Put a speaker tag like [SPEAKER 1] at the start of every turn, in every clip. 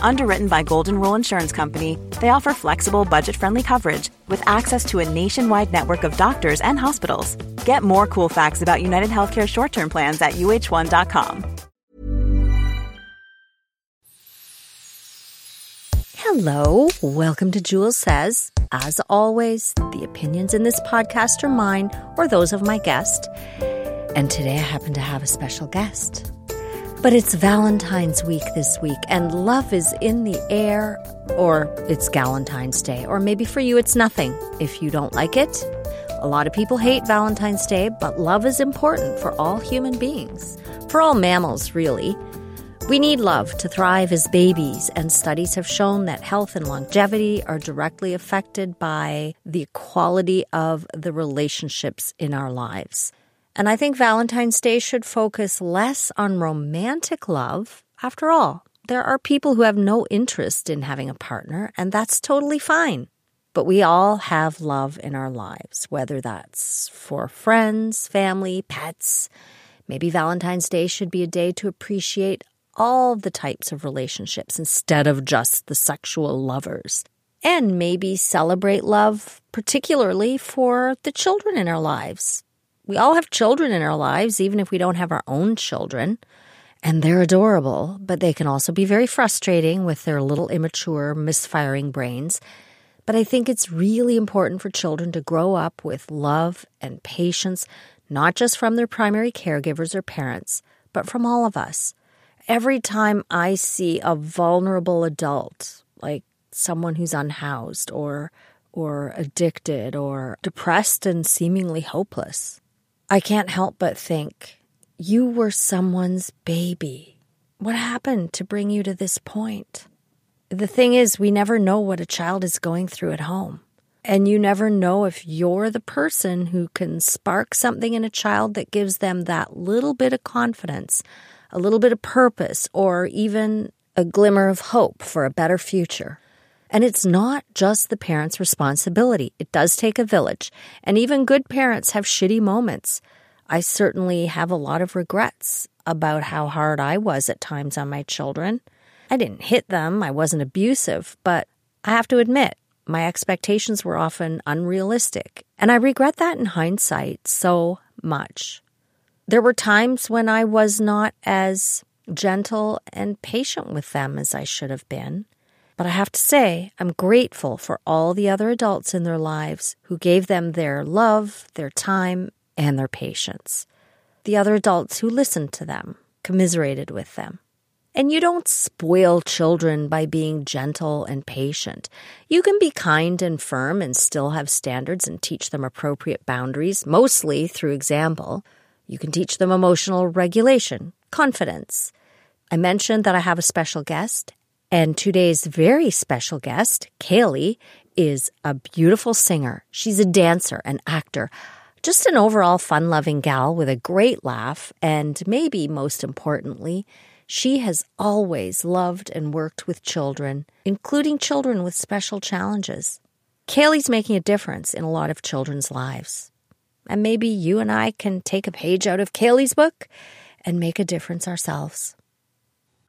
[SPEAKER 1] Underwritten by Golden Rule Insurance Company, they offer flexible, budget friendly coverage with access to a nationwide network of doctors and hospitals. Get more cool facts about United Healthcare short term plans at uh1.com.
[SPEAKER 2] Hello, welcome to Jewels Says. As always, the opinions in this podcast are mine or those of my guest. And today I happen to have a special guest. But it's Valentine's week this week, and love is in the air, or it's Galentine's Day, or maybe for you it's nothing if you don't like it. A lot of people hate Valentine's Day, but love is important for all human beings, for all mammals, really. We need love to thrive as babies, and studies have shown that health and longevity are directly affected by the quality of the relationships in our lives. And I think Valentine's Day should focus less on romantic love. After all, there are people who have no interest in having a partner, and that's totally fine. But we all have love in our lives, whether that's for friends, family, pets. Maybe Valentine's Day should be a day to appreciate all the types of relationships instead of just the sexual lovers. And maybe celebrate love, particularly for the children in our lives. We all have children in our lives, even if we don't have our own children. And they're adorable, but they can also be very frustrating with their little immature, misfiring brains. But I think it's really important for children to grow up with love and patience, not just from their primary caregivers or parents, but from all of us. Every time I see a vulnerable adult, like someone who's unhoused or or addicted or depressed and seemingly hopeless, I can't help but think, you were someone's baby. What happened to bring you to this point? The thing is, we never know what a child is going through at home. And you never know if you're the person who can spark something in a child that gives them that little bit of confidence a little bit of purpose, or even a glimmer of hope for a better future. And it's not just the parent's responsibility. It does take a village. And even good parents have shitty moments. I certainly have a lot of regrets about how hard I was at times on my children. I didn't hit them, I wasn't abusive, but I have to admit, my expectations were often unrealistic. And I regret that in hindsight so much. There were times when I was not as gentle and patient with them as I should have been. But I have to say, I'm grateful for all the other adults in their lives who gave them their love, their time, and their patience. The other adults who listened to them, commiserated with them. And you don't spoil children by being gentle and patient. You can be kind and firm and still have standards and teach them appropriate boundaries, mostly through example. You can teach them emotional regulation, confidence. I mentioned that I have a special guest, and today's very special guest, Kalie, is a beautiful singer. She's a dancer, an actor, just an overall fun loving gal with a great laugh, and maybe most importantly, she has always loved and worked with children, including children with special challenges. Kalie's making a difference in a lot of children's lives. And maybe you and I can take a page out of Kalie's book and make a difference ourselves.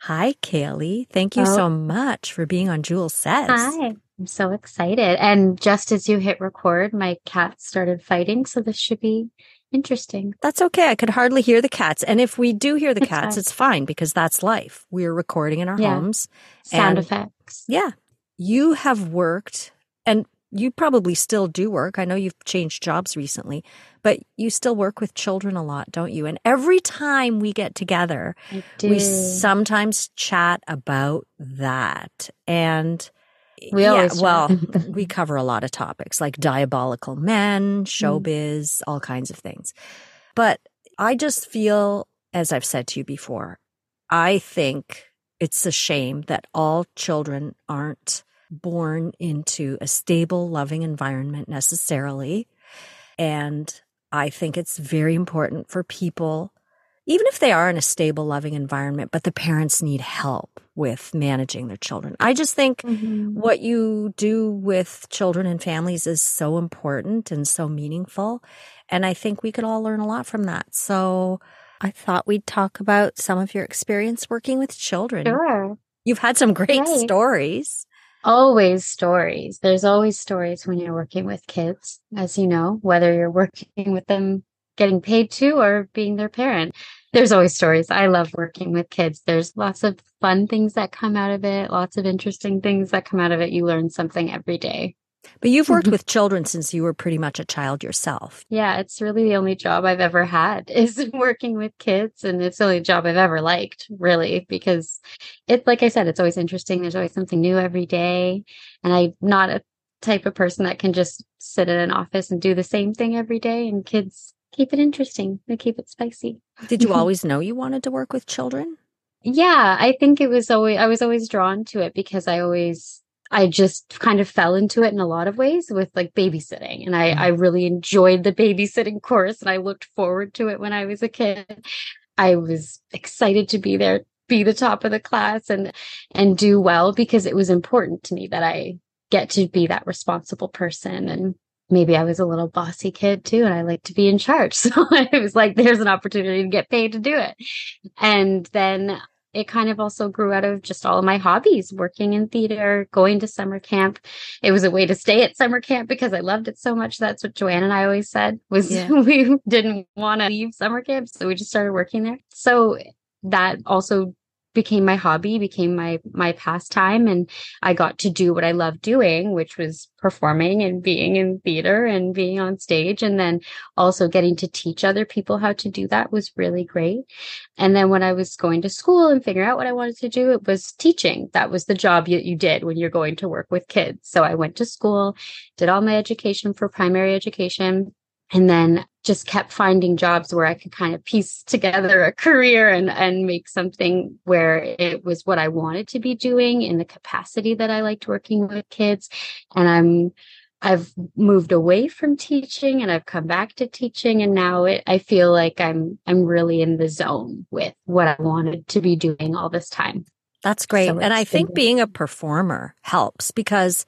[SPEAKER 2] Hi, Kaylee. Thank you
[SPEAKER 3] Oh.
[SPEAKER 2] so much for being on Jewel Says.
[SPEAKER 3] Hi. I'm so excited. And just as you hit record, my cat started fighting. So this should be interesting.
[SPEAKER 2] That's okay. I could hardly hear the cats. And if we do hear the
[SPEAKER 3] It's
[SPEAKER 2] cats,
[SPEAKER 3] fine.
[SPEAKER 2] it's fine because that's life. We're recording in our
[SPEAKER 3] Yeah.
[SPEAKER 2] homes.
[SPEAKER 3] Sound
[SPEAKER 2] And-
[SPEAKER 3] effects.
[SPEAKER 2] Yeah. You have worked and you probably still do work. I know you've changed jobs recently, but you still work with children a lot, don't you? And every time we get together, we sometimes chat about that. And
[SPEAKER 3] We always chat.
[SPEAKER 2] well, we cover a lot of topics like diabolical men, mm-hmm. showbiz, all kinds of things. But I just feel, as I've said to you before, I think it's a shame that all children aren't born into a stable, loving environment necessarily. And I think it's very important for people, even if they are in a stable, loving environment, but the parents need help with managing their children. I just think
[SPEAKER 3] Mhm.
[SPEAKER 2] what you do with children and families is so important and so meaningful. And I think we could all learn a lot from that. So I thought we'd talk about some of your experience working with children.
[SPEAKER 3] Sure.
[SPEAKER 2] You've had some great
[SPEAKER 3] Right.
[SPEAKER 2] stories.
[SPEAKER 3] Always stories. There's always stories when you're working with kids, as you know, whether you're working with them getting paid to or being their parent. There's always stories. I love working with kids. There's lots of fun things that come out of it, lots of interesting things that come out of it. You learn something every day.
[SPEAKER 2] But you've worked
[SPEAKER 3] Mhm.
[SPEAKER 2] with children since you were pretty much a child yourself.
[SPEAKER 3] Yeah, it's really the only job I've ever had is working with kids. And it's the only job I've ever liked, really, because it's like I said, it's always interesting. There's always something new every day. And I'm not a type of person that can just sit in an office and do the same thing every day. And kids keep it interesting, they keep it spicy.
[SPEAKER 2] Did you always know you wanted to work with children?
[SPEAKER 3] Yeah, I think it was always, I was always drawn to it because I always, I just kind of fell into it in a lot of ways with like babysitting. And I, I mm-hmm. really enjoyed the babysitting course and I looked forward to it when I was a kid. I was excited to be there, be the top of the class and, and do well because it was important to me that I get to be that responsible person. And maybe I was a little bossy kid too, and I like to be in charge. So it was like, there's an opportunity to get paid to do it. And then it kind of also grew out of just all of my hobbies working in theater, going to summer camp. It was a way to stay at summer camp because I loved it so much. That's what Joanne and I always said was
[SPEAKER 2] Yeah.
[SPEAKER 3] we didn't want to leave summer camp. So we just started working there. So that also became my hobby, became my my pastime and I got to do what I love doing, which was performing and being in theater and being on stage and then also getting to teach other people how to do that was really great. And then when I was going to school and figuring out what I wanted to do, it was teaching. That was the job that you did when you're going to work with kids. So I went to school, did all my education for primary education, and then just kept finding jobs where I could kind of piece together a career and, and make something where it was what I wanted to be doing in the capacity that I liked working with kids. And I'm I've moved away from teaching and I've come back to teaching and now it I feel like I'm I'm really in the zone with what I wanted to be doing all this time.
[SPEAKER 2] That's great.
[SPEAKER 3] So
[SPEAKER 2] and I think being a performer helps because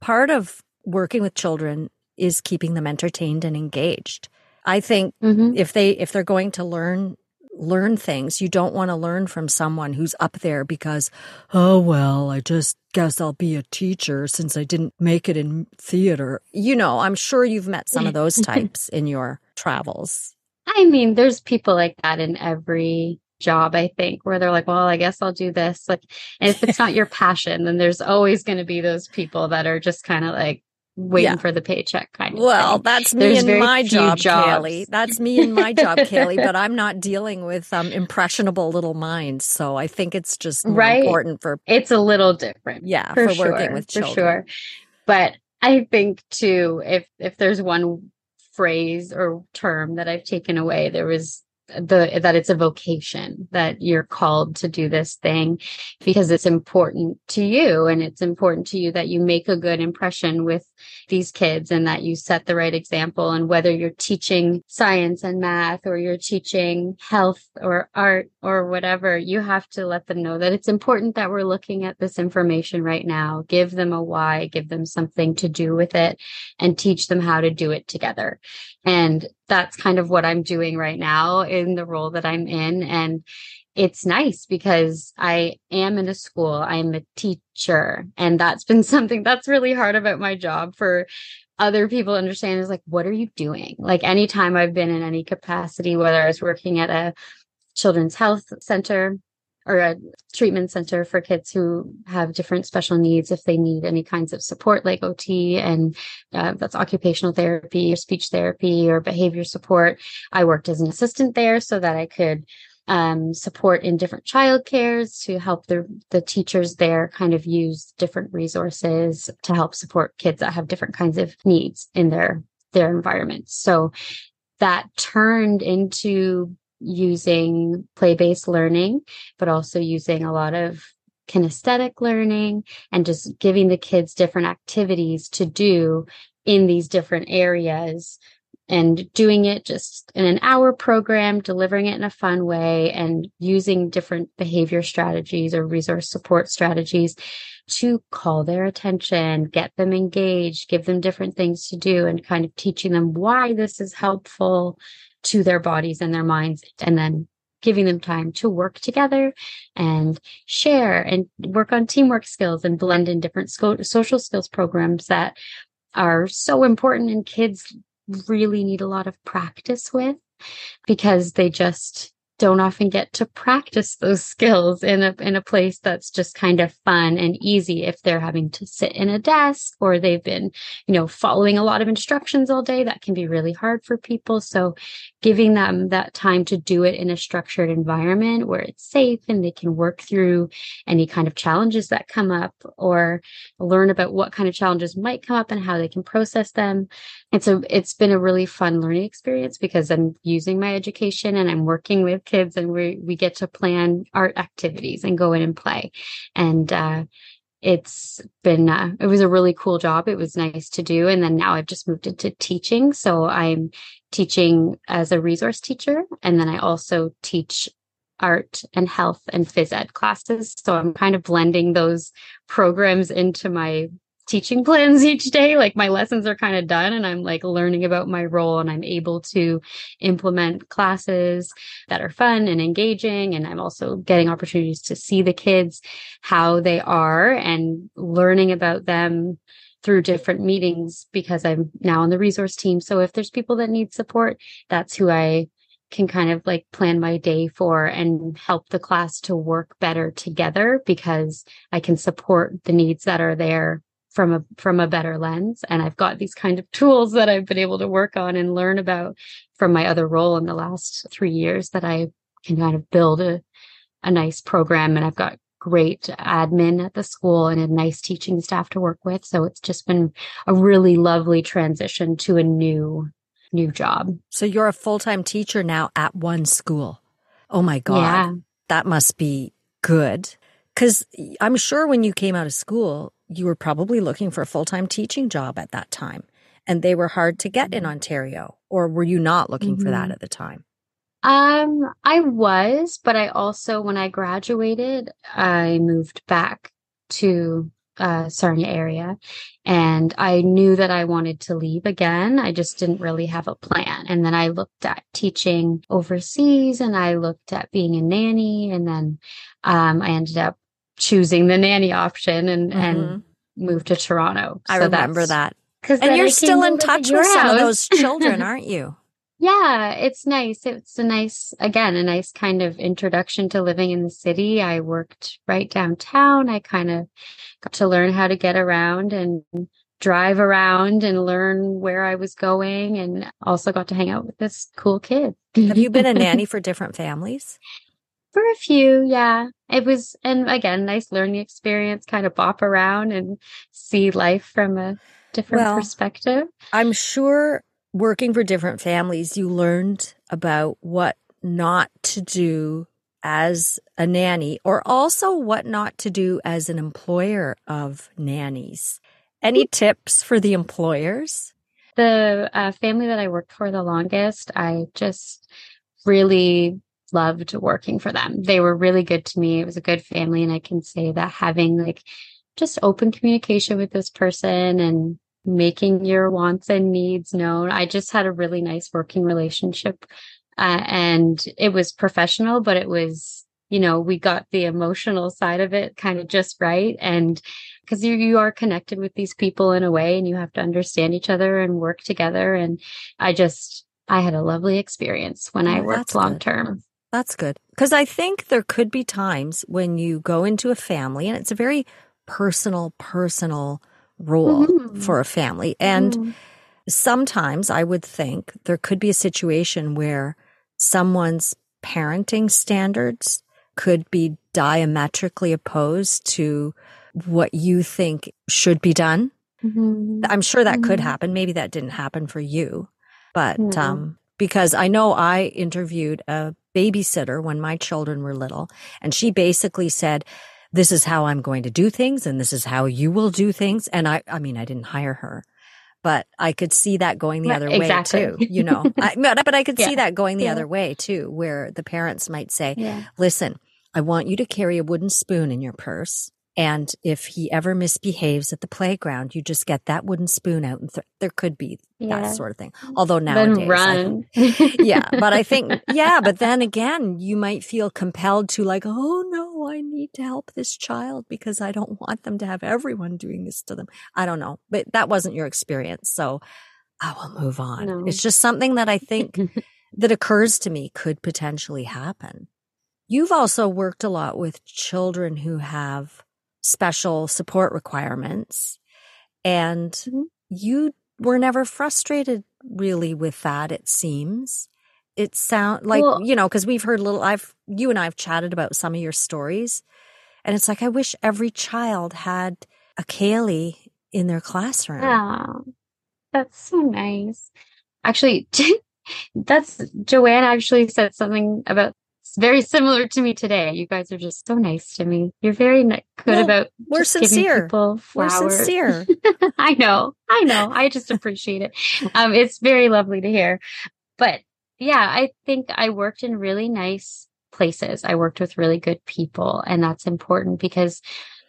[SPEAKER 2] part of working with children is keeping them entertained and engaged. I think
[SPEAKER 3] Mm-hmm.
[SPEAKER 2] if they if they're going to learn learn things, you don't want to learn from someone who's up there because, oh well, I just guess I'll be a teacher since I didn't make it in theater. You know, I'm sure you've met some of those types in your travels.
[SPEAKER 3] I mean, there's people like that in every job, I think, where they're like, well, I guess I'll do this. Like, and if it's not your passion, then there's always going to be those people that are just kind of like waiting
[SPEAKER 2] Yeah.
[SPEAKER 3] for the paycheck kind of
[SPEAKER 2] Well,
[SPEAKER 3] thing.
[SPEAKER 2] that's me
[SPEAKER 3] There's very
[SPEAKER 2] my job,
[SPEAKER 3] jobs.
[SPEAKER 2] Kalie. That's me and my job, Kalie, but I'm not dealing with um, impressionable little minds. So I think it's just more
[SPEAKER 3] Right.
[SPEAKER 2] important for,
[SPEAKER 3] It's a little different.
[SPEAKER 2] yeah,
[SPEAKER 3] for,
[SPEAKER 2] for,
[SPEAKER 3] sure,
[SPEAKER 2] working with
[SPEAKER 3] for
[SPEAKER 2] children.
[SPEAKER 3] sure. But I think too, if if there's one phrase or term that I've taken away, there was the that it's a vocation that you're called to do this thing because it's important to you and it's important to you that you make a good impression with these kids and that you set the right example. And whether you're teaching science and math or you're teaching health or art or whatever you have to let them know that it's important that we're looking at this information right now. Give them a why give them something to do with it and teach them how to do it together. And that's kind of what I'm doing right now in the role that I'm in. And it's nice because I am in a school, I'm a teacher. And that's been something that's really hard about my job for other people to understand is like, what are you doing? Like anytime I've been in any capacity, whether I was working at a children's health center or a treatment center for kids who have different special needs if they need any kinds of support like ot and uh, that's occupational therapy or speech therapy or behavior support. I worked as an assistant there so that i could um, support in different child cares to help the, the teachers there kind of use different resources to help support kids that have different kinds of needs in their their environment so that turned into using play based learning, but also using a lot of kinesthetic learning and just giving the kids different activities to do in these different areas and doing it just in an hour program, delivering it in a fun way, and using different behavior strategies or resource support strategies to call their attention, get them engaged, give them different things to do, and kind of teaching them why this is helpful to their bodies and their minds and then giving them time to work together and share and work on teamwork skills and blend in different sco- social skills programs that are so important and kids really need a lot of practice with because they just don't often get to practice those skills in a in a place that's just kind of fun and easy if they're having to sit in a desk or they've been you know following a lot of instructions all day. That can be really hard for people. So giving them that time to do it in a structured environment where it's safe and they can work through any kind of challenges that come up or learn about what kind of challenges might come up and how they can process them and so it's been a really fun learning experience because I'm using my education and I'm working with kids and we we get to plan art activities and go in and play. And uh, it's been uh, it was a really cool job. It was nice to do. And then now i've just moved into teaching. So i'm teaching as a resource teacher. And then i also teach art and health and phys ed classes. So i'm kind of blending those programs into my teaching plans each day. Like my lessons are kind of done and I'm like learning about my role and I'm able to implement classes that are fun and engaging. And I'm also getting opportunities to see the kids, how they are and learning about them through different meetings because I'm now on the resource team. So if there's people that need support, that's who I can kind of like plan my day for and help the class to work better together because I can support the needs that are there from a from a better lens. And i've got these kind of tools that i've been able to work on and learn about from my other role in the last three years that i can kind of build a, a nice program. And i've got great admin at the school and a nice teaching staff to work with. So it's just been a really lovely transition to a new new job.
[SPEAKER 2] So you're a full-time teacher now at one school. Oh my god. Yeah. that must be good. Because i'm sure when you came out of school you were probably looking for a full time teaching job at that time, and they were hard to get in. Ontario. Or were you not looking mm-hmm. for that mm-hmm. at the time?
[SPEAKER 3] Um, I was, but I also, when I graduated, I moved back to uh, Sarnia area, and I knew that I wanted to leave again. I just didn't really have a plan. And then I looked at teaching overseas, and I looked at being a nanny, and then um, I ended up choosing the nanny option and mm-hmm. and moved to Toronto.
[SPEAKER 2] I so remember that. Because and you're still in touch with some of those children, aren't you?
[SPEAKER 3] Yeah, it's nice. It's a nice, again, a nice kind of introduction to living in the city. I worked right downtown. I kind of got to learn how to get around and drive around and learn where I was going and also got to hang out with this cool kid.
[SPEAKER 2] Have you been a nanny for different families?
[SPEAKER 3] For a few, yeah. It was, and again, nice learning experience, kind of bop around and see life from a different well, perspective.
[SPEAKER 2] I'm sure working for different families, you learned about what not to do as a nanny or also what not to do as an employer of nannies. Any tips for the employers?
[SPEAKER 3] The uh, family that I worked for the longest, I just really loved working for them. They were really good to me. It was a good family. And I can say that having like just open communication with this person and making your wants and needs known. I just had a really nice working relationship. Uh, and it was professional, but it was, you know, we got the emotional side of it kind of just right. And because you, you are connected with these people in a way and you have to understand each other and work together. And I just, I had a lovely experience when I worked long term.
[SPEAKER 2] That's good. Because I think there could be times when you go into a family and it's a very personal, personal role mm-hmm. for a family. And mm-hmm. sometimes I would think there could be a situation where someone's parenting standards could be diametrically opposed to what you think should be done. Mm-hmm. I'm sure that could mm-hmm. happen. Maybe that didn't happen for you, but, mm-hmm. um, because I know I interviewed a babysitter when my children were little and she basically said, this is how I'm going to do things and this is how you will do things. And I, I mean, I didn't hire her, but I could see that going the other exactly. way too, you know, I, but I could yeah. see that going the yeah. other way too, where the parents might say, yeah. listen, I want you to carry a wooden spoon in your purse and if he ever misbehaves at the playground, you just get that wooden spoon out and th- there could be yeah. that sort of thing. Although nowadays,
[SPEAKER 3] then run.
[SPEAKER 2] Yeah, but I think, yeah, but then again, you might feel compelled to like, oh no, I need to help this child because I don't want them to have everyone doing this to them. I don't know, but that wasn't your experience. So I will move on. No. It's just something that I think that occurs to me could potentially happen. You've also worked a lot with children who have special support requirements. And mm-hmm. you were never frustrated really with that, it seems. It sound like, well, you know, because we've heard a little, I've, you and I have chatted about some of your stories. And it's like, I wish every child had a Kalie in their classroom.
[SPEAKER 3] Yeah. That's so nice. Actually, that's Joanne actually said something about very similar to me today. You guys are just so nice to me. You're very good well, about
[SPEAKER 2] we're sincere.
[SPEAKER 3] people flowers.
[SPEAKER 2] We're sincere.
[SPEAKER 3] I know. I know. I just appreciate it. Um, it's very lovely to hear. But yeah, I think I worked in really nice places. I worked with really good people, and that's important because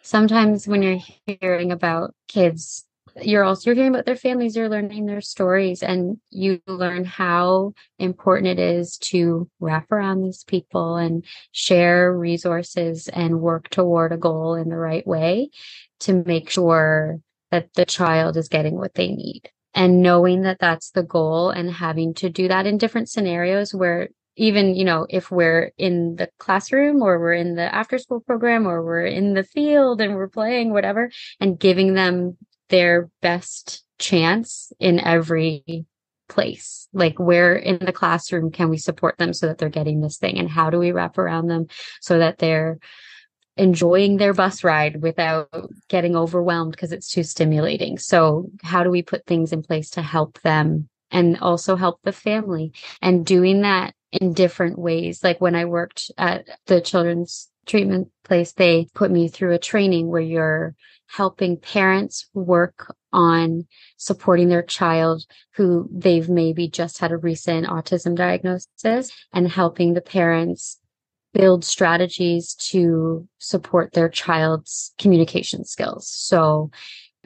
[SPEAKER 3] sometimes when you're hearing about kids you're also you're hearing about their families you're learning their stories and you learn how important it is to wrap around these people and share resources and work toward a goal in the right way to make sure that the child is getting what they need. And knowing that that's the goal and having to do that in different scenarios where even you know if we're in the classroom or we're in the after school program or we're in the field and we're playing whatever and giving them their best chance in every place. Like where in the classroom can we support them so that they're getting this thing? And how do we wrap around them so that they're enjoying their bus ride without getting overwhelmed because it's too stimulating? So how do we put things in place to help them and also help the family? And doing that in different ways. Like when i worked at the children's treatment place they put me through a training where you're helping parents work on supporting their child who they've maybe just had a recent autism diagnosis and helping the parents build strategies to support their child's communication skills. So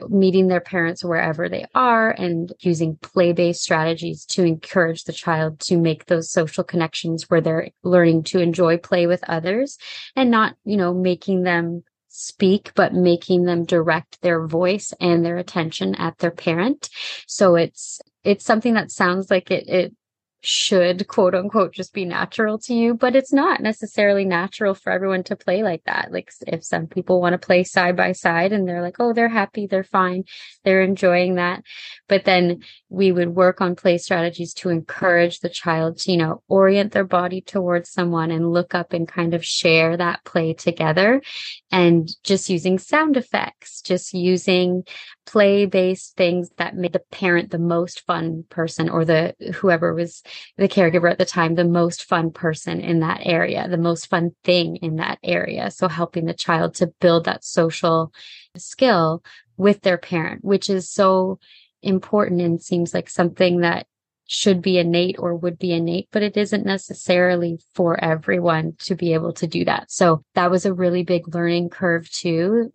[SPEAKER 3] meeting their parents wherever they are and using play based strategies to encourage the child to make those social connections where they're learning to enjoy play with others and not, you know, making them speak, but making them direct their voice and their attention at their parent. So it's, it's something that sounds like it, it should quote unquote just be natural to you, but it's not necessarily natural for everyone to play like that. Like if some people want to play side by side and they're like, oh, they're happy, they're fine, they're enjoying that. But then we would work on play strategies to encourage the child to, you know, orient their body towards someone and look up and kind of share that play together and just using sound effects, just using play based things that made the parent the most fun person or the whoever was the caregiver at the time the most fun person in that area the most fun thing in that area so helping the child to build that social skill with their parent which is so important and seems like something that should be innate or would be innate, but it isn't necessarily for everyone to be able to do that. So that was a really big learning curve too,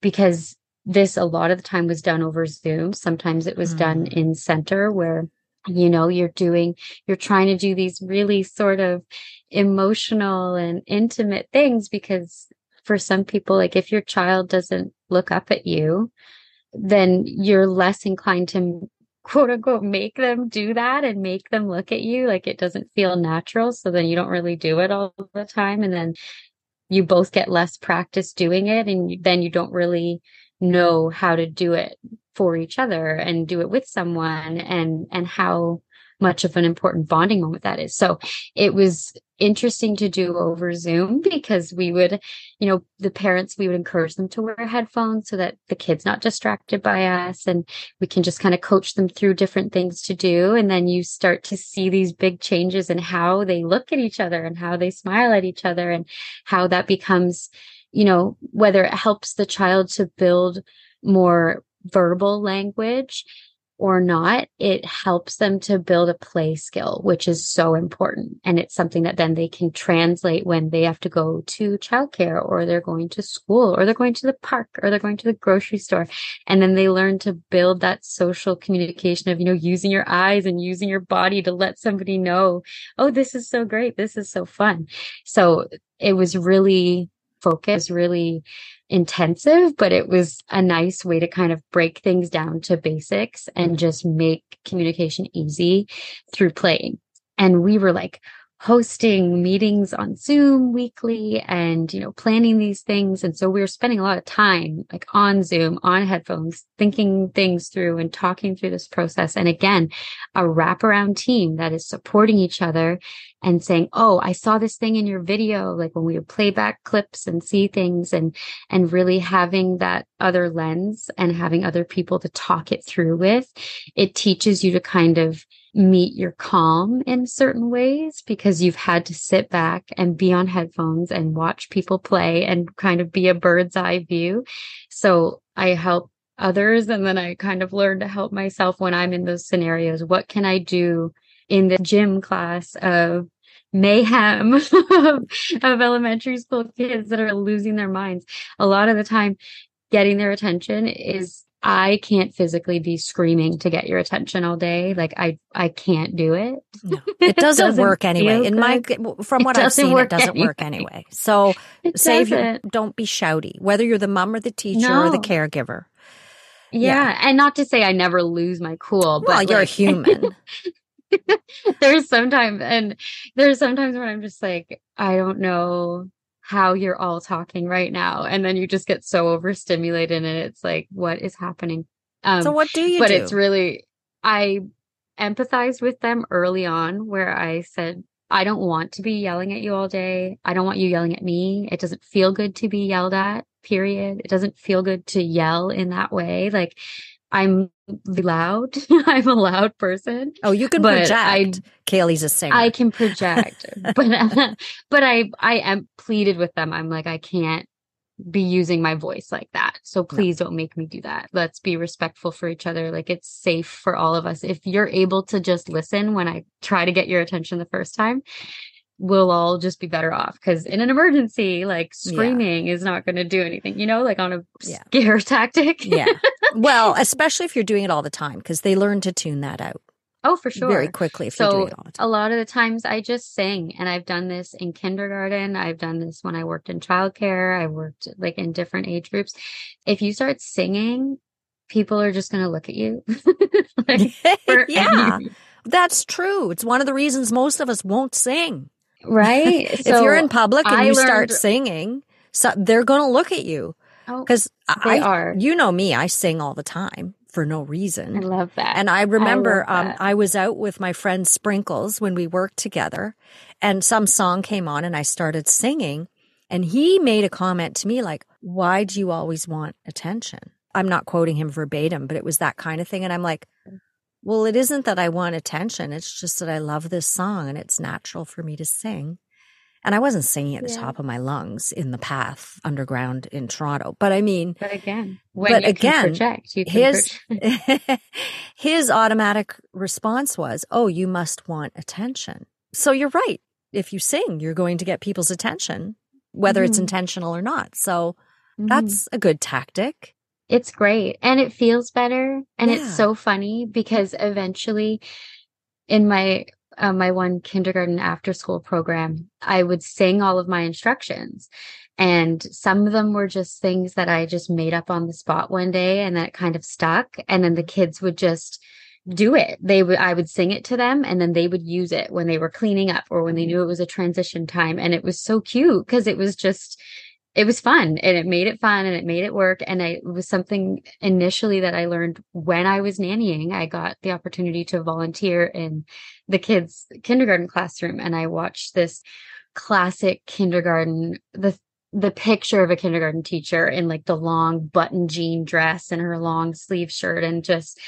[SPEAKER 3] because this a lot of the time was done over Zoom. Sometimes it was mm. done in center where you know you're doing you're trying to do these really sort of emotional and intimate things because for some people like if your child doesn't look up at you then you're less inclined to quote unquote make them do that and make them look at you like it doesn't feel natural so then you don't really do it all the time and then you both get less practice doing it and then you don't really know how to do it for each other and do it with someone and and how much of an important bonding moment that is. So it was interesting to do over Zoom because we would, you know, the parents, we would encourage them to wear headphones so that the kid's not distracted by us and we can just kind of coach them through different things to do. And then you start to see these big changes in how they look at each other and how they smile at each other and how that becomes, you know, whether it helps the child to build more verbal language or not, it helps them to build a play skill, which is so important. And it's something that then they can translate when they have to go to childcare or they're going to school or they're going to the park or they're going to the grocery store. And then they learn to build that social communication of, you know, using your eyes and using your body to let somebody know, oh, this is so great. This is so fun. So it was really focused, really intensive, but it was a nice way to kind of break things down to basics and mm-hmm. just make communication easy through playing. And we were like, hosting meetings on Zoom weekly and, you know, planning these things. And so we were spending a lot of time like on Zoom, on headphones, thinking things through and talking through this process. And again, a wraparound team that is supporting each other and saying, Oh, I saw this thing in your video. Like when we would play back clips and see things and, and really having that other lens and having other people to talk it through with, it teaches you to kind of meet your calm in certain ways because you've had to sit back and be on headphones and watch people play and kind of be a bird's eye view. So I help others and then I kind of learn to help myself when I'm in those scenarios. What can I do in the gym class of mayhem of, elementary school kids that are losing their minds? A lot of the time, getting their attention is I can't physically be screaming to get your attention all day. Like I, I can't do it.
[SPEAKER 2] No, it doesn't, doesn't work anyway. In my, from what I've seen, it doesn't anyway. work anyway. So it save your, don't be shouty, whether you're the mom or the teacher no. or the caregiver.
[SPEAKER 3] Yeah. yeah. And not to say I never lose my cool, but
[SPEAKER 2] well, you're like, a human.
[SPEAKER 3] there's sometimes, and there's sometimes when I'm just like, I don't know how you're all talking right now and then you just get so overstimulated and it's like what is happening?
[SPEAKER 2] Um, so what do you
[SPEAKER 3] but
[SPEAKER 2] do?
[SPEAKER 3] it's really i empathized with them early on where i said i don't want to be yelling at you all day. I don't want you yelling at me. It doesn't feel good to be yelled at period. It doesn't feel good to yell in that way. Like I'm loud. I'm a loud person.
[SPEAKER 2] Oh, you can project. I, Kalie's a singer.
[SPEAKER 3] I can project, but but I I am pleaded with them. I'm like I can't be using my voice like that. So please no. don't make me do that. Let's be respectful for each other. Like it's safe for all of us. If you're able to just listen when I try to get your attention the first time, we'll all just be better off because in an emergency like screaming yeah. is not going to do anything you know like on a yeah. scare tactic
[SPEAKER 2] yeah well especially if you're doing it all the time because they learn to tune that out
[SPEAKER 3] oh for sure
[SPEAKER 2] very quickly if so you're doing it all the time.
[SPEAKER 3] a lot of the times i just sing and i've done this in kindergarten i've done this when i worked in childcare i worked like in different age groups if you start singing people are just going to look at you
[SPEAKER 2] like, yeah that's true it's one of the reasons most of us won't sing
[SPEAKER 3] Right.
[SPEAKER 2] if you're in public and I you learned... start singing, so they're going to look at you. Because oh, I are. You know me, I sing all the time for no reason.
[SPEAKER 3] I love that.
[SPEAKER 2] And I remember I, um, I was out with my friend Sprinkles when we worked together and some song came on and I started singing and he made a comment to me like, why do you always want attention? I'm not quoting him verbatim, but it was that kind of thing. And I'm like, well, it isn't that I want attention. It's just that I love this song and it's natural for me to sing. And I wasn't singing at the yeah. top of my lungs in the path underground in Toronto. But I mean,
[SPEAKER 3] but again, but again, project,
[SPEAKER 2] his, his automatic response was, Oh, you must want attention. So you're right. If you sing, you're going to get people's attention, whether mm-hmm. it's intentional or not. So mm-hmm. that's a good tactic.
[SPEAKER 3] It's great and it feels better and
[SPEAKER 2] Yeah.
[SPEAKER 3] it's so funny because eventually in my uh, my one kindergarten after school program, I would sing all of my instructions. And some of them were just things that I just made up on the spot one day and that kind of stuck. And then the kids would just do it. They would, I would sing it to them and then they would use it when they were cleaning up or when they knew it was a transition time. And it was so cute because it was just, it was fun and it made it fun and it made it work. And I, it was something initially that I learned when I was nannying. I got the opportunity to volunteer in the kids' kindergarten classroom and I watched this classic kindergarten, the the picture of a kindergarten teacher in like the long button jean dress and her long sleeve shirt and just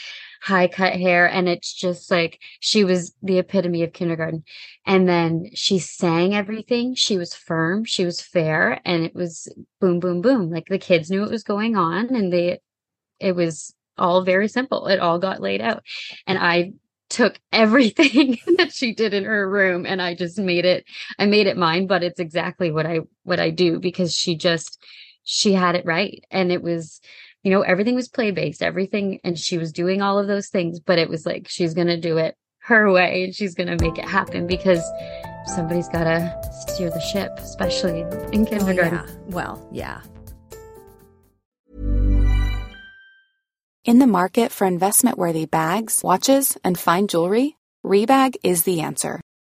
[SPEAKER 3] high cut hair and it's just like she was the epitome of kindergarten. And then she sang everything. She was firm. She was fair. And it was boom boom boom. Like the kids knew what was going on and they it was all very simple. It all got laid out. And i took everything that she did in her room and i just made it i made it mine but it's exactly what i what i do because she just she had it right. And it was you know everything was play based everything and she was doing all of those things but it was like she's going to do it her way and she's going to make it happen because somebody's got to steer the ship especially in kindergarten
[SPEAKER 2] Oh, yeah. Well, yeah.
[SPEAKER 4] In the market for investment worthy bags, watches, and fine jewelry, Rebag is the answer.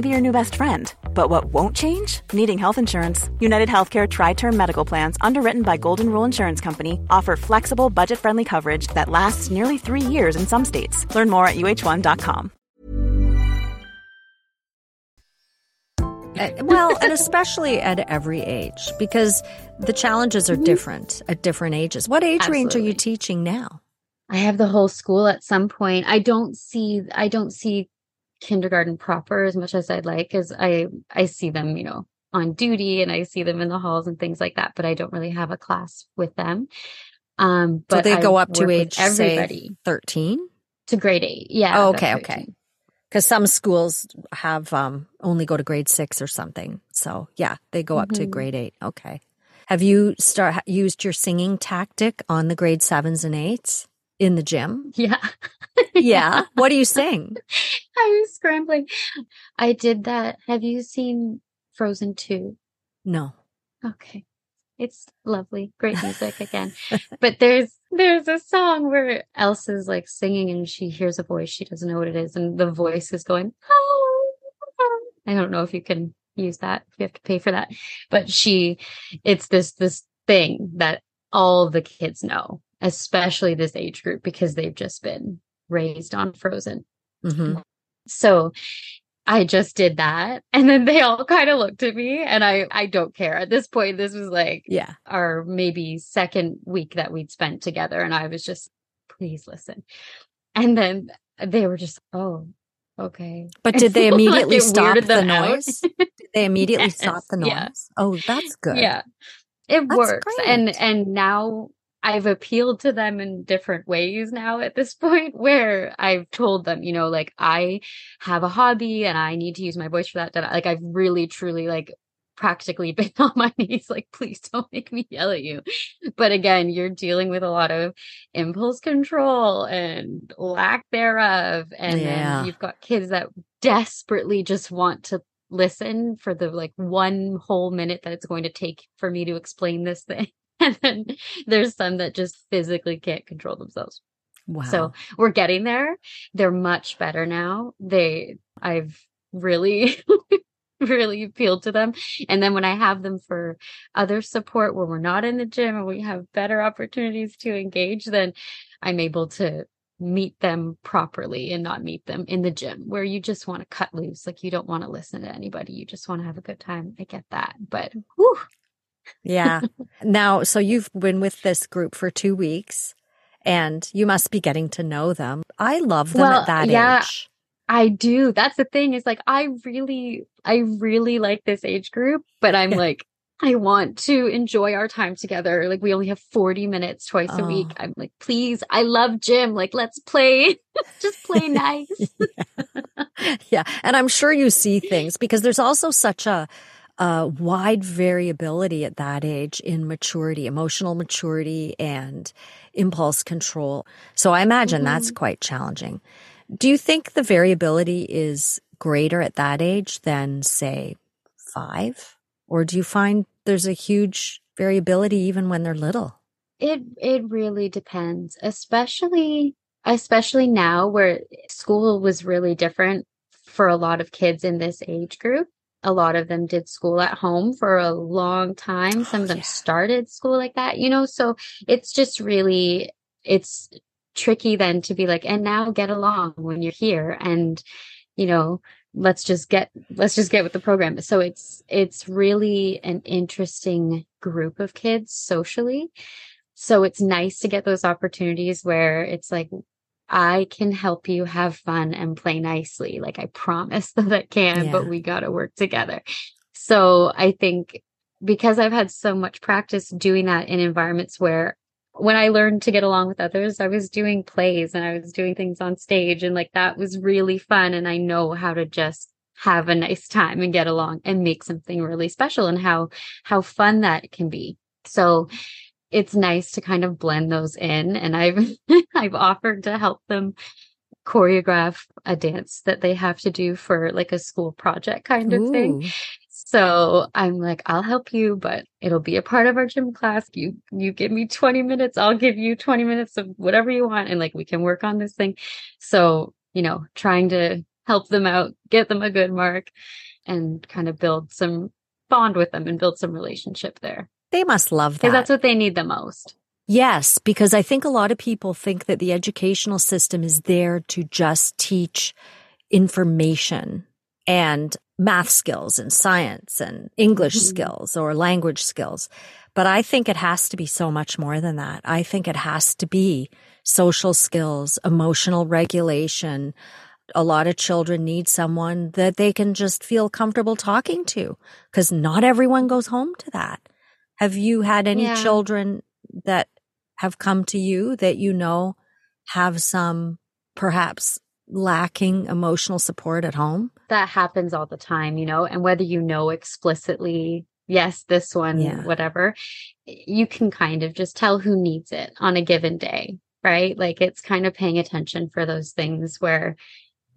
[SPEAKER 1] be your new best friend. But what won't change? Needing health insurance. United Healthcare Tri Term Medical Plans, underwritten by Golden Rule Insurance Company, offer flexible, budget friendly coverage that lasts nearly three years in some states. Learn more at uh1.com.
[SPEAKER 2] Uh, well, and especially at every age, because the challenges are different at different ages. What age range are you teaching now?
[SPEAKER 3] I have the whole school at some point. I don't see I don't see kindergarten proper as much as I'd like as I I see them, you know, on duty and I see them in the halls and things like that, but I don't really have a class with them. Um
[SPEAKER 2] So
[SPEAKER 3] but
[SPEAKER 2] they
[SPEAKER 3] I
[SPEAKER 2] go up to age say,
[SPEAKER 3] everybody
[SPEAKER 2] 13?
[SPEAKER 3] to grade 8. Yeah.
[SPEAKER 2] Oh, okay, okay. Because some schools have um, only go to grade six or something. So yeah, they go up to
[SPEAKER 3] Mhm.
[SPEAKER 2] grade eight. Okay. Have you start used your singing tactic on the grade sevens and eights in the gym?
[SPEAKER 3] Yeah.
[SPEAKER 2] Yeah. what do you sing?
[SPEAKER 3] I'm scrambling. I did that. Have you seen Frozen 2?
[SPEAKER 2] No.
[SPEAKER 3] Okay. It's lovely. Great music again. but there's there's a song where Elsa's like singing and she hears a voice. She doesn't know what it is. And the voice is going, "Oh." I don't know if you can use that, if you have to pay for that. But she it's this this thing that all the kids know, especially this age group, because they've just been raised on Frozen.
[SPEAKER 2] hmm
[SPEAKER 3] So I just did that. And then they all kind of looked at me and I, I don't care. At this point, this was like
[SPEAKER 2] Yeah.
[SPEAKER 3] our maybe second week that we'd spent together. And I was just, please listen. And then they were just, oh, okay.
[SPEAKER 2] But did they immediately
[SPEAKER 3] it
[SPEAKER 2] stop the noise? Did they immediately
[SPEAKER 3] Yes,
[SPEAKER 2] stop the noise?
[SPEAKER 3] yeah.
[SPEAKER 2] Oh, that's good.
[SPEAKER 3] Yeah. It
[SPEAKER 2] That's
[SPEAKER 3] works. And and now I've appealed to them in different ways now at this point where I've told them, you know, like I have a hobby and I need to use my voice for that. Like I've really truly like practically been on my knees like please don't make me yell at you. But again, you're dealing with a lot of impulse control and lack thereof and
[SPEAKER 2] Yeah.
[SPEAKER 3] then you've got kids that desperately just want to listen for the like one whole minute that it's going to take for me to explain this thing. And then there's some that just physically can't control themselves.
[SPEAKER 2] Wow.
[SPEAKER 3] So we're getting there. They're much better now. They, I've really, really appealed to them. And then when I have them for other support where we're not in the gym and we have better opportunities to engage, then I'm able to meet them properly and not meet them in the gym where you just want to cut loose. Like you don't want to listen to anybody. You just want to have a good time. I get that. But whew,
[SPEAKER 2] yeah. Now, so you've been with this group for two weeks. and you must be getting to know them. I love them
[SPEAKER 3] Well,
[SPEAKER 2] at that
[SPEAKER 3] yeah.
[SPEAKER 2] age.
[SPEAKER 3] I do. That's the thing is like, I really, I really like this age group, but I'm like, I want to enjoy our time together. Like, we only have 40 minutes twice a week.
[SPEAKER 2] Oh.
[SPEAKER 3] I'm like, please, I love gym. Like, let's play. Just play nice.
[SPEAKER 2] yeah. And I'm sure you see things because there's also such a, a wide variability at that age in maturity, emotional maturity and impulse control. So I imagine mm-hmm. that's quite challenging. Do you think the variability is greater at that age than say five? Or do you find there's a huge variability even when they're little?
[SPEAKER 3] It it really depends, especially especially now where school was really different for a lot of kids in this age group. A lot of them did school at home for a long time. Some
[SPEAKER 2] Oh,
[SPEAKER 3] of them
[SPEAKER 2] yeah.
[SPEAKER 3] started school like that, you know, so it's just really it's tricky then to be like and now get along when you're here and you know let's just get let's just get with the program so it's it's really an interesting group of kids socially so it's nice to get those opportunities where it's like i can help you have fun and play nicely like i promise that i can but we got to work together so i think because i've had so much practice doing that in environments where when I learned to get along with others, I was doing plays and I was doing things on stage and like that was really fun. And I know how to just have a nice time and get along and make something really special and how, how fun that can be. So it's nice to kind of blend those in. And I've, I've offered to help them choreograph a dance that they have to do for like a school project kind of thing. So I'm like, I'll help you, but it'll be a part of our gym class. You you give me 20 minutes, I'll give you 20 minutes of whatever you want, and like we can work on this thing. So, you know, trying to help them out, get them a good mark, and kind of build some bond with them and build some relationship there.
[SPEAKER 2] They must love that.
[SPEAKER 3] Because that's what they need the most.
[SPEAKER 2] Yes, because I think a lot of people think that the educational system is there to just teach information and math skills and science and English
[SPEAKER 3] Mhm.
[SPEAKER 2] skills or language skills. But I think it has to be so much more than that. I think it has to be social skills, emotional regulation. A lot of children need someone that they can just feel comfortable talking to because not everyone goes home to that. Have you had any
[SPEAKER 3] Yeah.
[SPEAKER 2] children that have come to you that you know have some perhaps lacking emotional support at home?
[SPEAKER 3] That happens all the time, you know, and whether you know explicitly, yes, this one,
[SPEAKER 2] Yeah.
[SPEAKER 3] whatever, you can kind of just tell who needs it on a given day, right? Like it's kind of paying attention for those things where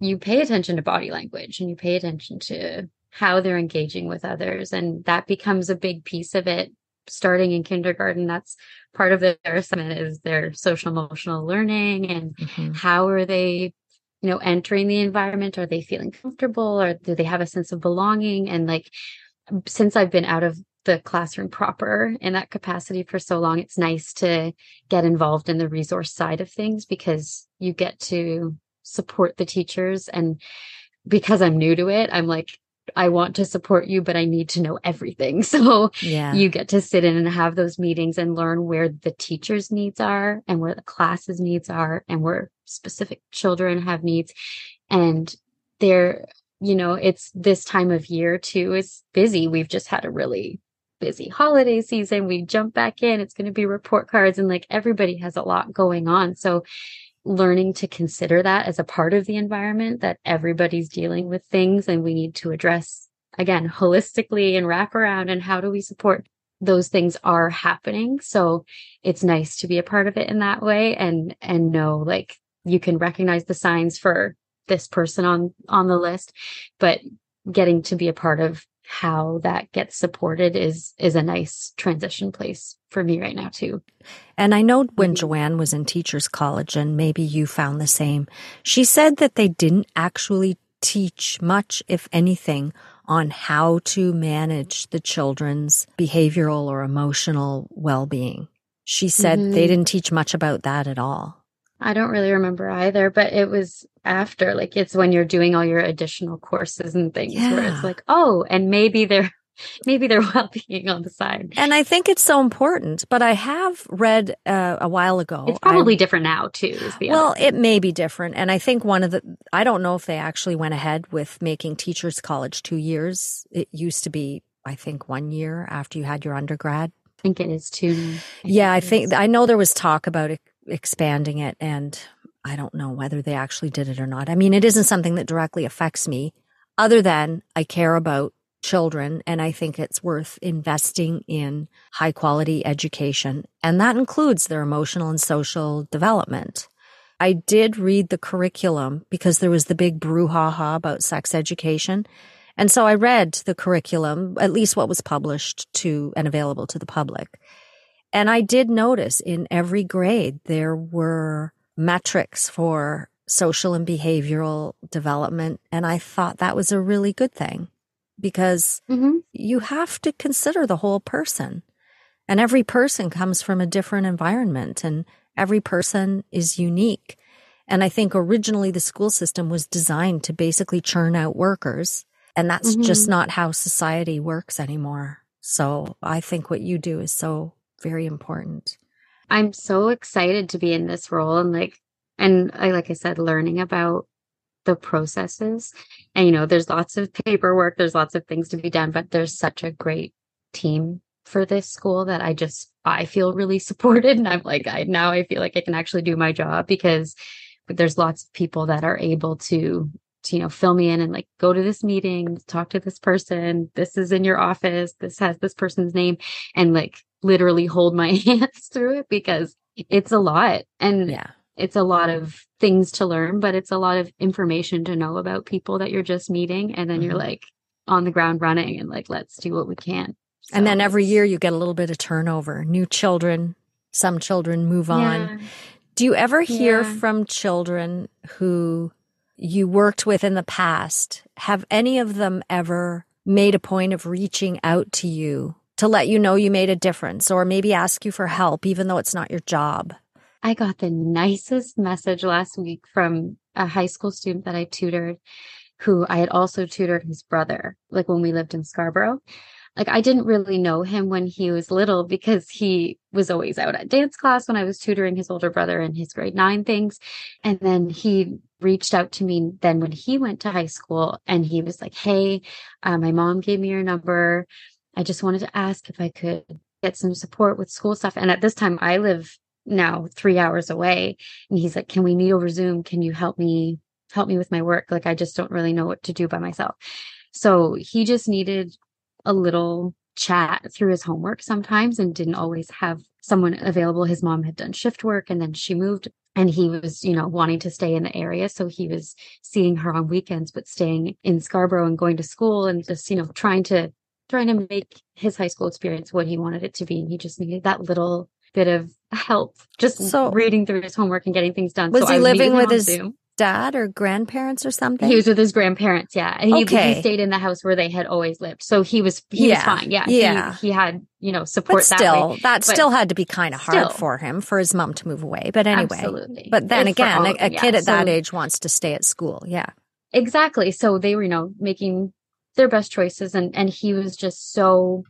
[SPEAKER 3] you pay attention to body language and you pay attention to how they're engaging with others. And that becomes a big piece of it starting in kindergarten. That's part of their assessment is their social emotional learning and mm-hmm. how are they you know entering the environment? Are they feeling comfortable? Or do they have a sense of belonging? And like since i've been out of the classroom proper in that capacity for so long it's nice to get involved in the resource side of things because you get to support the teachers. And because i'm new to it i'm like i want to support you but i need to know everything so
[SPEAKER 2] Yeah.
[SPEAKER 3] you get to sit in and have those meetings and learn where the teachers' needs are and where the classes' needs are and where specific children have needs. And they're, you know, it's this time of year too is busy. We've just had a really busy holiday season. We jump back in. It's going to be report cards and like everybody has a lot going on. So learning to consider that as a part of the environment that everybody's dealing with things and we need to address again holistically and wrap around and how do we support those things are happening. So it's nice to be a part of it in that way and and know like you can recognize the signs for this person on on the list but getting to be a part of how that gets supported is is a nice transition place for me right now too
[SPEAKER 2] And I know when
[SPEAKER 3] Mhm.
[SPEAKER 2] Joanne was in teachers college and maybe you found the same, she said that they didn't actually teach much, if anything, on how to manage the children's behavioral or emotional well-being. She said they
[SPEAKER 3] Mhm.
[SPEAKER 2] didn't teach much about that at all.
[SPEAKER 3] I don't really remember either, but it was after, like it's when you're doing all your additional courses and things where it's like, oh, and maybe they're maybe they're well-being on the side.
[SPEAKER 2] And I think it's so important. But I have read uh, a while ago.
[SPEAKER 3] It's probably I, different now too.
[SPEAKER 2] well, it may be different. And I think one of the I don't know if they actually went ahead with making teachers college two years. It used to be, I think, one year after you had your undergrad.
[SPEAKER 3] I think it is two.
[SPEAKER 2] I yeah, I think I know there was talk about it, expanding it, and I don't know whether they actually did it or not. I mean, it isn't something that directly affects me, other than I care about children and I think it's worth investing in high quality education. And that includes their emotional and social development. I did read the curriculum because there was the big brouhaha about sex education. And so I read the curriculum, at least what was published to and available to the public. And I did notice in every grade there were metrics for social and behavioral development. And I thought that was a really good thing because mm-hmm. you have to consider the whole person. And every person comes from a different environment and every person is unique. And I think originally the school system was designed to basically churn out workers. And that's mm-hmm. just not how society works anymore. So I think what you do is so very important.
[SPEAKER 3] I'm so excited to be in this role and like, and I, like I said, learning about the processes. And, you know, there's lots of paperwork, there's lots of things to be done, but there's such a great team for this school that I just, I feel really supported. And I'm like, I now I feel like I can actually do my job because there's lots of people that are able to, to, you know, fill me in and like go to this meeting, talk to this person. This is in your office. This has this person's name and like literally hold my hands through it because it's a lot. And yeah it's a lot of things to learn, but it's a lot of information to know about people that you're just meeting. And then mm-hmm. you're like on the ground running and like, let's do what we can.
[SPEAKER 2] So and then every year you get a little bit of turnover, new children, some children move on. Yeah. Do you ever hear yeah. from children who you worked with in the past? Have any of them ever made a point of reaching out to you to let you know you made a difference or maybe ask you for help, even though it's not your job?
[SPEAKER 3] I got the nicest message last week from a high school student that I tutored who I had also tutored his brother, like when we lived in Scarborough. Like I didn't really know him when he was little because he was always out at dance class when I was tutoring his older brother in his grade nine things. And then he reached out to me then when he went to high school and he was like, Hey, uh, my mom gave me your number. I just wanted to ask if I could get some support with school stuff. And at this time I live now three hours away and he's like can we meet over zoom can you help me help me with my work like i just don't really know what to do by myself so he just needed a little chat through his homework sometimes and didn't always have someone available his mom had done shift work and then she moved and he was you know wanting to stay in the area so he was seeing her on weekends but staying in scarborough and going to school and just you know trying to trying to make his high school experience what he wanted it to be and he just needed that little bit of help just so, reading through his homework and getting things done.
[SPEAKER 2] Was so he living with his Zoom. Dad or grandparents or something?
[SPEAKER 3] He was with his grandparents, yeah. And he, okay. he stayed in the house where they had always lived. So he was he yeah. was fine. Yeah.
[SPEAKER 2] Yeah.
[SPEAKER 3] He, he had, you know, support
[SPEAKER 2] but still, that, that still had to be kind of hard for him for his mom to move away. But anyway. Absolutely. But then again, a, a yeah. kid at so, that age wants to stay at school. Yeah.
[SPEAKER 3] Exactly. So they were, you know, making their best choices and and he was just so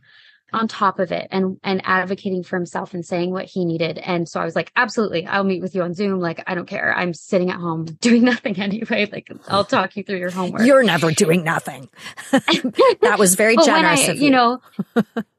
[SPEAKER 3] on top of it and and advocating for himself and saying what he needed. And so I was like, absolutely, I'll meet with you on Zoom. Like, I don't care. I'm sitting at home doing nothing anyway. Like, I'll talk you through your homework.
[SPEAKER 2] You're never doing nothing. that was very generous I, of you.
[SPEAKER 3] You know,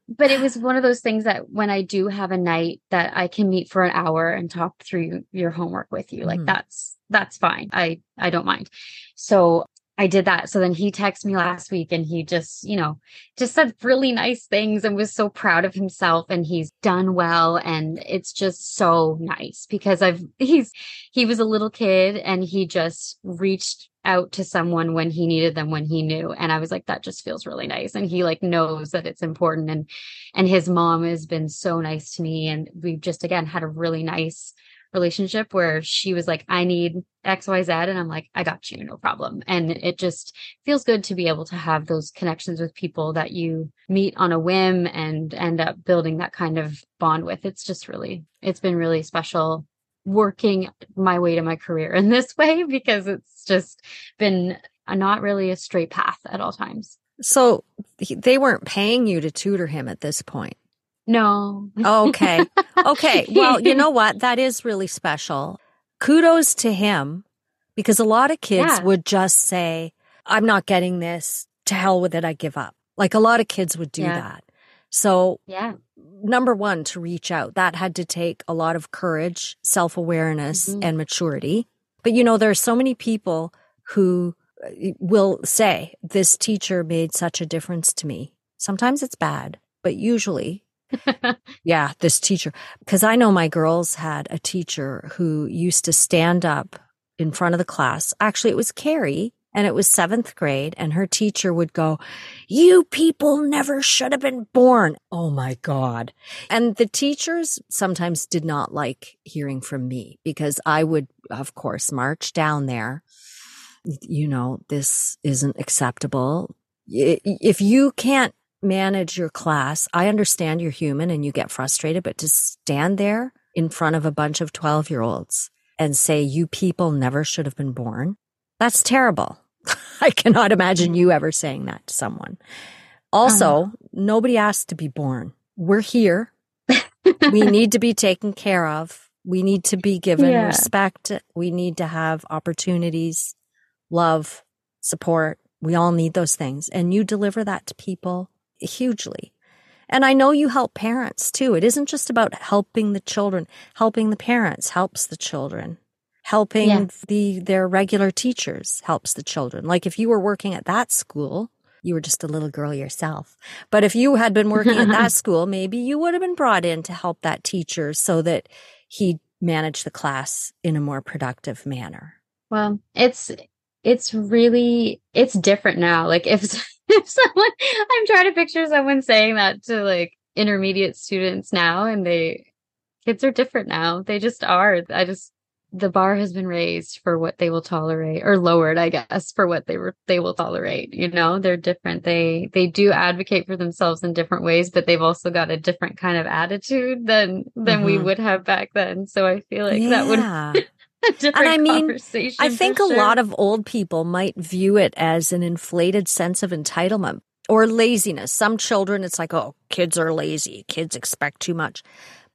[SPEAKER 3] but it was one of those things that when I do have a night that I can meet for an hour and talk through your homework with you, like mm. that's that's fine. I I don't mind. So I did that. So then he texted me last week and he just, you know, just said really nice things and was so proud of himself and he's done well. And it's just so nice because I've, he's, he was a little kid and he just reached out to someone when he needed them when he knew and i was like that just feels really nice and he like knows that it's important and and his mom has been so nice to me and we've just again had a really nice relationship where she was like, I need XYZ. And I'm like, I got you, no problem. And it just feels good to be able to have those connections with people that you meet on a whim and end up building that kind of bond with. It's just really, it's been really special working my way to my career in this way because it's just been not really a straight path at all times.
[SPEAKER 2] So they weren't paying you to tutor him at this point.
[SPEAKER 3] No.
[SPEAKER 2] Okay. Okay. Well, you know what? That is really special. Kudos to him because a lot of kids yeah. would just say, I'm not getting this. To hell with it. I give up. Like a lot of kids would do yeah. that. So,
[SPEAKER 3] yeah.
[SPEAKER 2] Number one, to reach out, that had to take a lot of courage, self awareness, mm-hmm. and maturity. But you know, there are so many people who uh, will say, This teacher made such a difference to me. Sometimes it's bad, but usually yeah, this teacher. Because I know my girls had a teacher who used to stand up in front of the class. Actually, it was Carrie and it was seventh grade and her teacher would go, you people never should have been born. Oh my God. And the teachers sometimes did not like hearing from me because I would, of course, march down there. You know, this isn't acceptable. If you can't manage your class. I understand you're human and you get frustrated, but to stand there in front of a bunch of 12 year olds and say, you people never should have been born, that's terrible. I cannot imagine you ever saying that to someone. Also, uh nobody asked to be born. We're here. we need to be taken care of. We need to be given yeah. respect. We need to have opportunities, love, support. We all need those things. And you deliver that to people hugely. And I know you help parents too. It isn't just about helping the children. Helping the parents helps the children. Helping yeah. the their regular teachers helps the children. Like if you were working at that school, you were just a little girl yourself. But if you had been working at that school, maybe you would have been brought in to help that teacher so that he managed the class in a more productive manner.
[SPEAKER 3] Well, it's it's really it's different now. Like if if someone I'm trying to picture someone saying that to like intermediate students now and they kids are different now. They just are. I just the bar has been raised for what they will tolerate or lowered i guess for what they were they will tolerate you know they're different they they do advocate for themselves in different ways but they've also got a different kind of attitude than than mm-hmm. we would have back then so i feel like yeah. that would and I mean,
[SPEAKER 2] I think
[SPEAKER 3] sure.
[SPEAKER 2] a lot of old people might view it as an inflated sense of entitlement or laziness. Some children, it's like, oh, kids are lazy. Kids expect too much.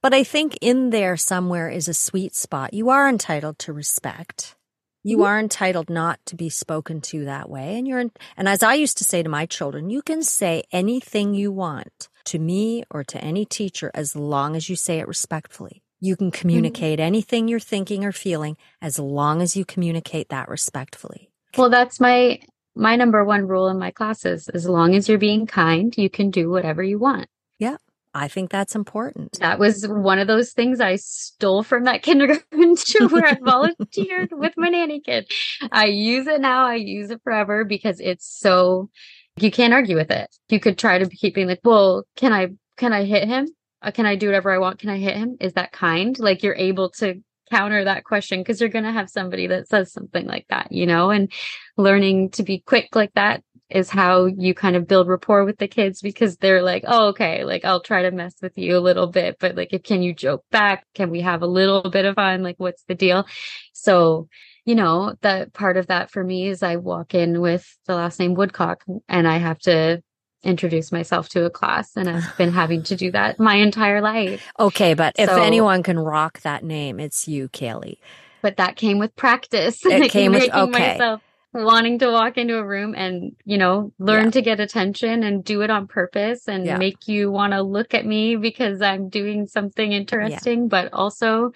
[SPEAKER 2] But I think in there somewhere is a sweet spot. You are entitled to respect. You mm-hmm. are entitled not to be spoken to that way. And you're, and as I used to say to my children, you can say anything you want to me or to any teacher as long as you say it respectfully. You can mm-hmm. communicate mm-hmm. anything you're thinking or feeling as long as you communicate that respectfully.
[SPEAKER 3] Well, that's my my number one rule in my classes. As long as you're being kind, you can do whatever you want.
[SPEAKER 2] Yeah. I think that's important.
[SPEAKER 3] That was one of those things I stole from that kindergarten to where I volunteered with my nanny kid. I use it now. I use it forever because it's so you can't argue with it. You could try to keep being like, well, can I can I hit him? Uh, can I do whatever I want? Can I hit him? Is that kind? Like you're able to counter that question because you're going to have somebody that says something like that, you know, and learning to be quick like that is how you kind of build rapport with the kids because they're like, oh, okay, like I'll try to mess with you a little bit, but like, if can you joke back? Can we have a little bit of fun? Like, what's the deal? So, you know, that part of that for me is I walk in with the last name Woodcock and I have to introduce myself to a class and I've been having to do that my entire life.
[SPEAKER 2] Okay, but so, if anyone can rock that name, it's you, Kalie.
[SPEAKER 3] But that came with practice.
[SPEAKER 2] It came with okay. Myself
[SPEAKER 3] wanting to walk into a room and, you know, learn yeah. to get attention and do it on purpose and yeah. make you want to look at me because I'm doing something interesting, yeah. but also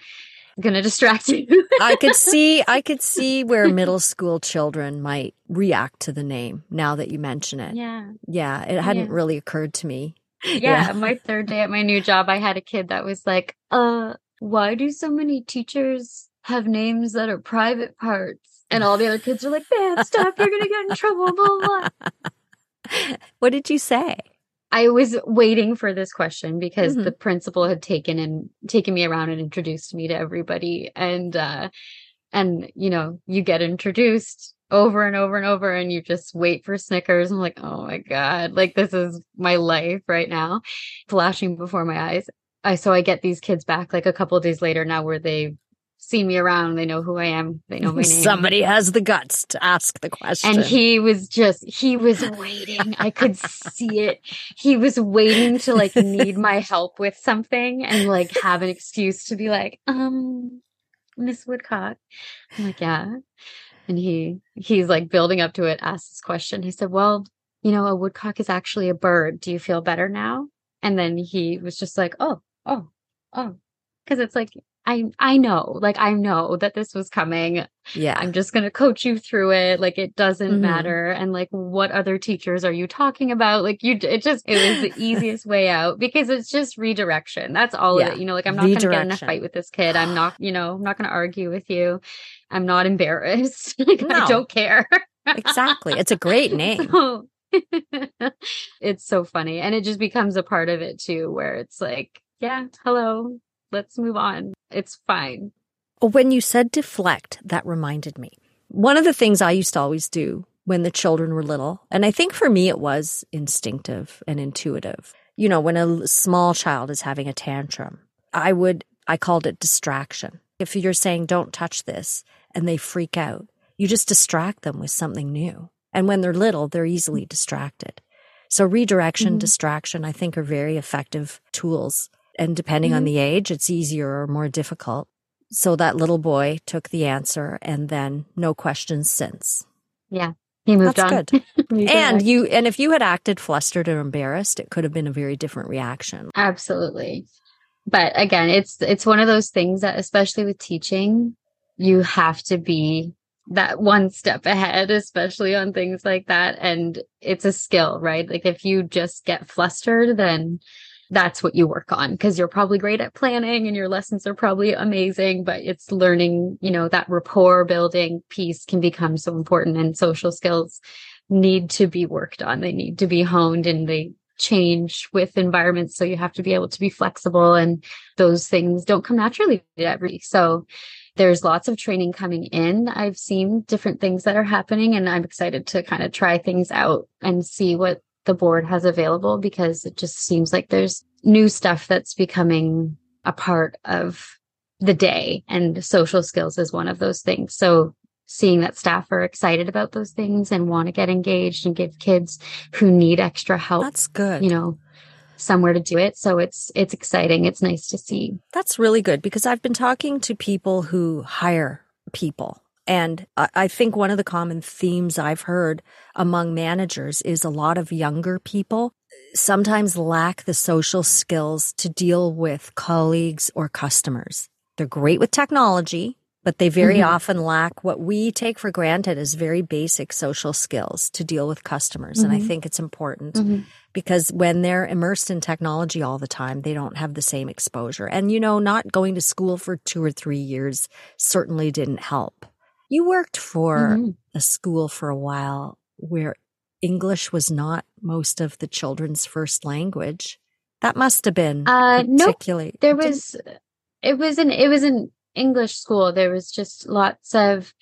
[SPEAKER 3] gonna distract you.
[SPEAKER 2] I could see I could see where middle school children might react to the name now that you mention it.
[SPEAKER 3] Yeah.
[SPEAKER 2] Yeah. It hadn't yeah. really occurred to me.
[SPEAKER 3] Yeah, yeah. my third day at my new job, I had a kid that was like, uh, why do so many teachers have names that are private parts? And all the other kids are like, man, stop, you're gonna get in trouble, blah blah.
[SPEAKER 2] What did you say?
[SPEAKER 3] I was waiting for this question because mm-hmm. the principal had taken and taken me around and introduced me to everybody and uh and you know you get introduced over and over and over and you just wait for Snickers. I'm like, oh my God, like this is my life right now, flashing before my eyes. I so I get these kids back like a couple days later now where they seen me around. They know who I am. They know my name.
[SPEAKER 2] Somebody has the guts to ask the question.
[SPEAKER 3] And he was just, he was waiting. I could see it. He was waiting to like need my help with something and like have an excuse to be like, um, Miss Woodcock. I'm like, yeah. And he, he's like building up to it, asks this question. He said, well, you know, a woodcock is actually a bird. Do you feel better now? And then he was just like, oh, oh, oh. Cause it's like, I I know, like I know that this was coming.
[SPEAKER 2] Yeah.
[SPEAKER 3] I'm just going to coach you through it. Like it doesn't
[SPEAKER 2] Mhm.
[SPEAKER 3] matter. And like what other teachers are you talking about? Like you it just it was the easiest way out because it's just redirection. That's all
[SPEAKER 2] Yeah.
[SPEAKER 3] of it. You know, like I'm not going to get in a fight with this kid. I'm not, you know, I'm not going to argue with you. I'm not embarrassed. like
[SPEAKER 2] No.
[SPEAKER 3] I don't care.
[SPEAKER 2] exactly. It's a great name.
[SPEAKER 3] So- it's so funny. And it just becomes a part of it too, where it's like, yeah, hello, let's move on. It's fine.
[SPEAKER 2] When you said deflect, that reminded me. One of the things I used to always do when the children were little, and I think for me it was instinctive and intuitive. You know, when a small child is having a tantrum, I would, I called it distraction. If you're saying, don't touch this, and they freak out, you just distract them with something new. And when they're little, they're easily distracted. So redirection,
[SPEAKER 3] Mhm.
[SPEAKER 2] distraction, I think are very effective tools. And depending on
[SPEAKER 3] Mhm.
[SPEAKER 2] the age, it's easier or more difficult. So that little boy took the answer and then no questions since.
[SPEAKER 3] Yeah. He moved
[SPEAKER 2] That's
[SPEAKER 3] on.
[SPEAKER 2] good. And you and if you had acted flustered or embarrassed, it could have been a very different reaction.
[SPEAKER 3] Absolutely. But again, it's it's one of those things that especially with teaching, you have to be that one step ahead, especially on things like that. And it's a skill, right? Like if you just get flustered, then that's what you work on because you're probably great at planning and your lessons are probably amazing, but it's learning, you know, that rapport building piece can become so important and social skills need to be worked on. They need to be honed and they change with environments. So you have to be able to be flexible and those things don't come naturally to every. So there's lots of training coming in. I've seen different things that are happening and I'm excited to kind of try things out and see what the board has available because it just seems like there's new stuff that's becoming a part of the day and social skills is one of those things. So seeing that staff are excited about those things and want to get engaged and give kids who need extra help,
[SPEAKER 2] That's good.
[SPEAKER 3] you know, somewhere to do it. So it's it's exciting. It's nice to see.
[SPEAKER 2] That's really good because I've been talking to people who hire people. And I think one of the common themes I've heard among managers is a lot of younger people sometimes lack the social skills to deal with colleagues or customers. They're great with technology, but they very
[SPEAKER 3] Mhm.
[SPEAKER 2] often lack what we take for granted as very basic social skills to deal with customers. And I
[SPEAKER 3] Mhm.
[SPEAKER 2] think it's important
[SPEAKER 3] Mhm.
[SPEAKER 2] because when they're immersed in technology all the time, they don't have the same exposure. And, you know, not going to school for two or three years certainly didn't help. You worked for
[SPEAKER 3] Mhm.
[SPEAKER 2] a school for a while where English was not most of the children's first language. That must have been
[SPEAKER 3] Uh, nope.
[SPEAKER 2] particularly.
[SPEAKER 3] There was it was an it was an English school. There was just lots of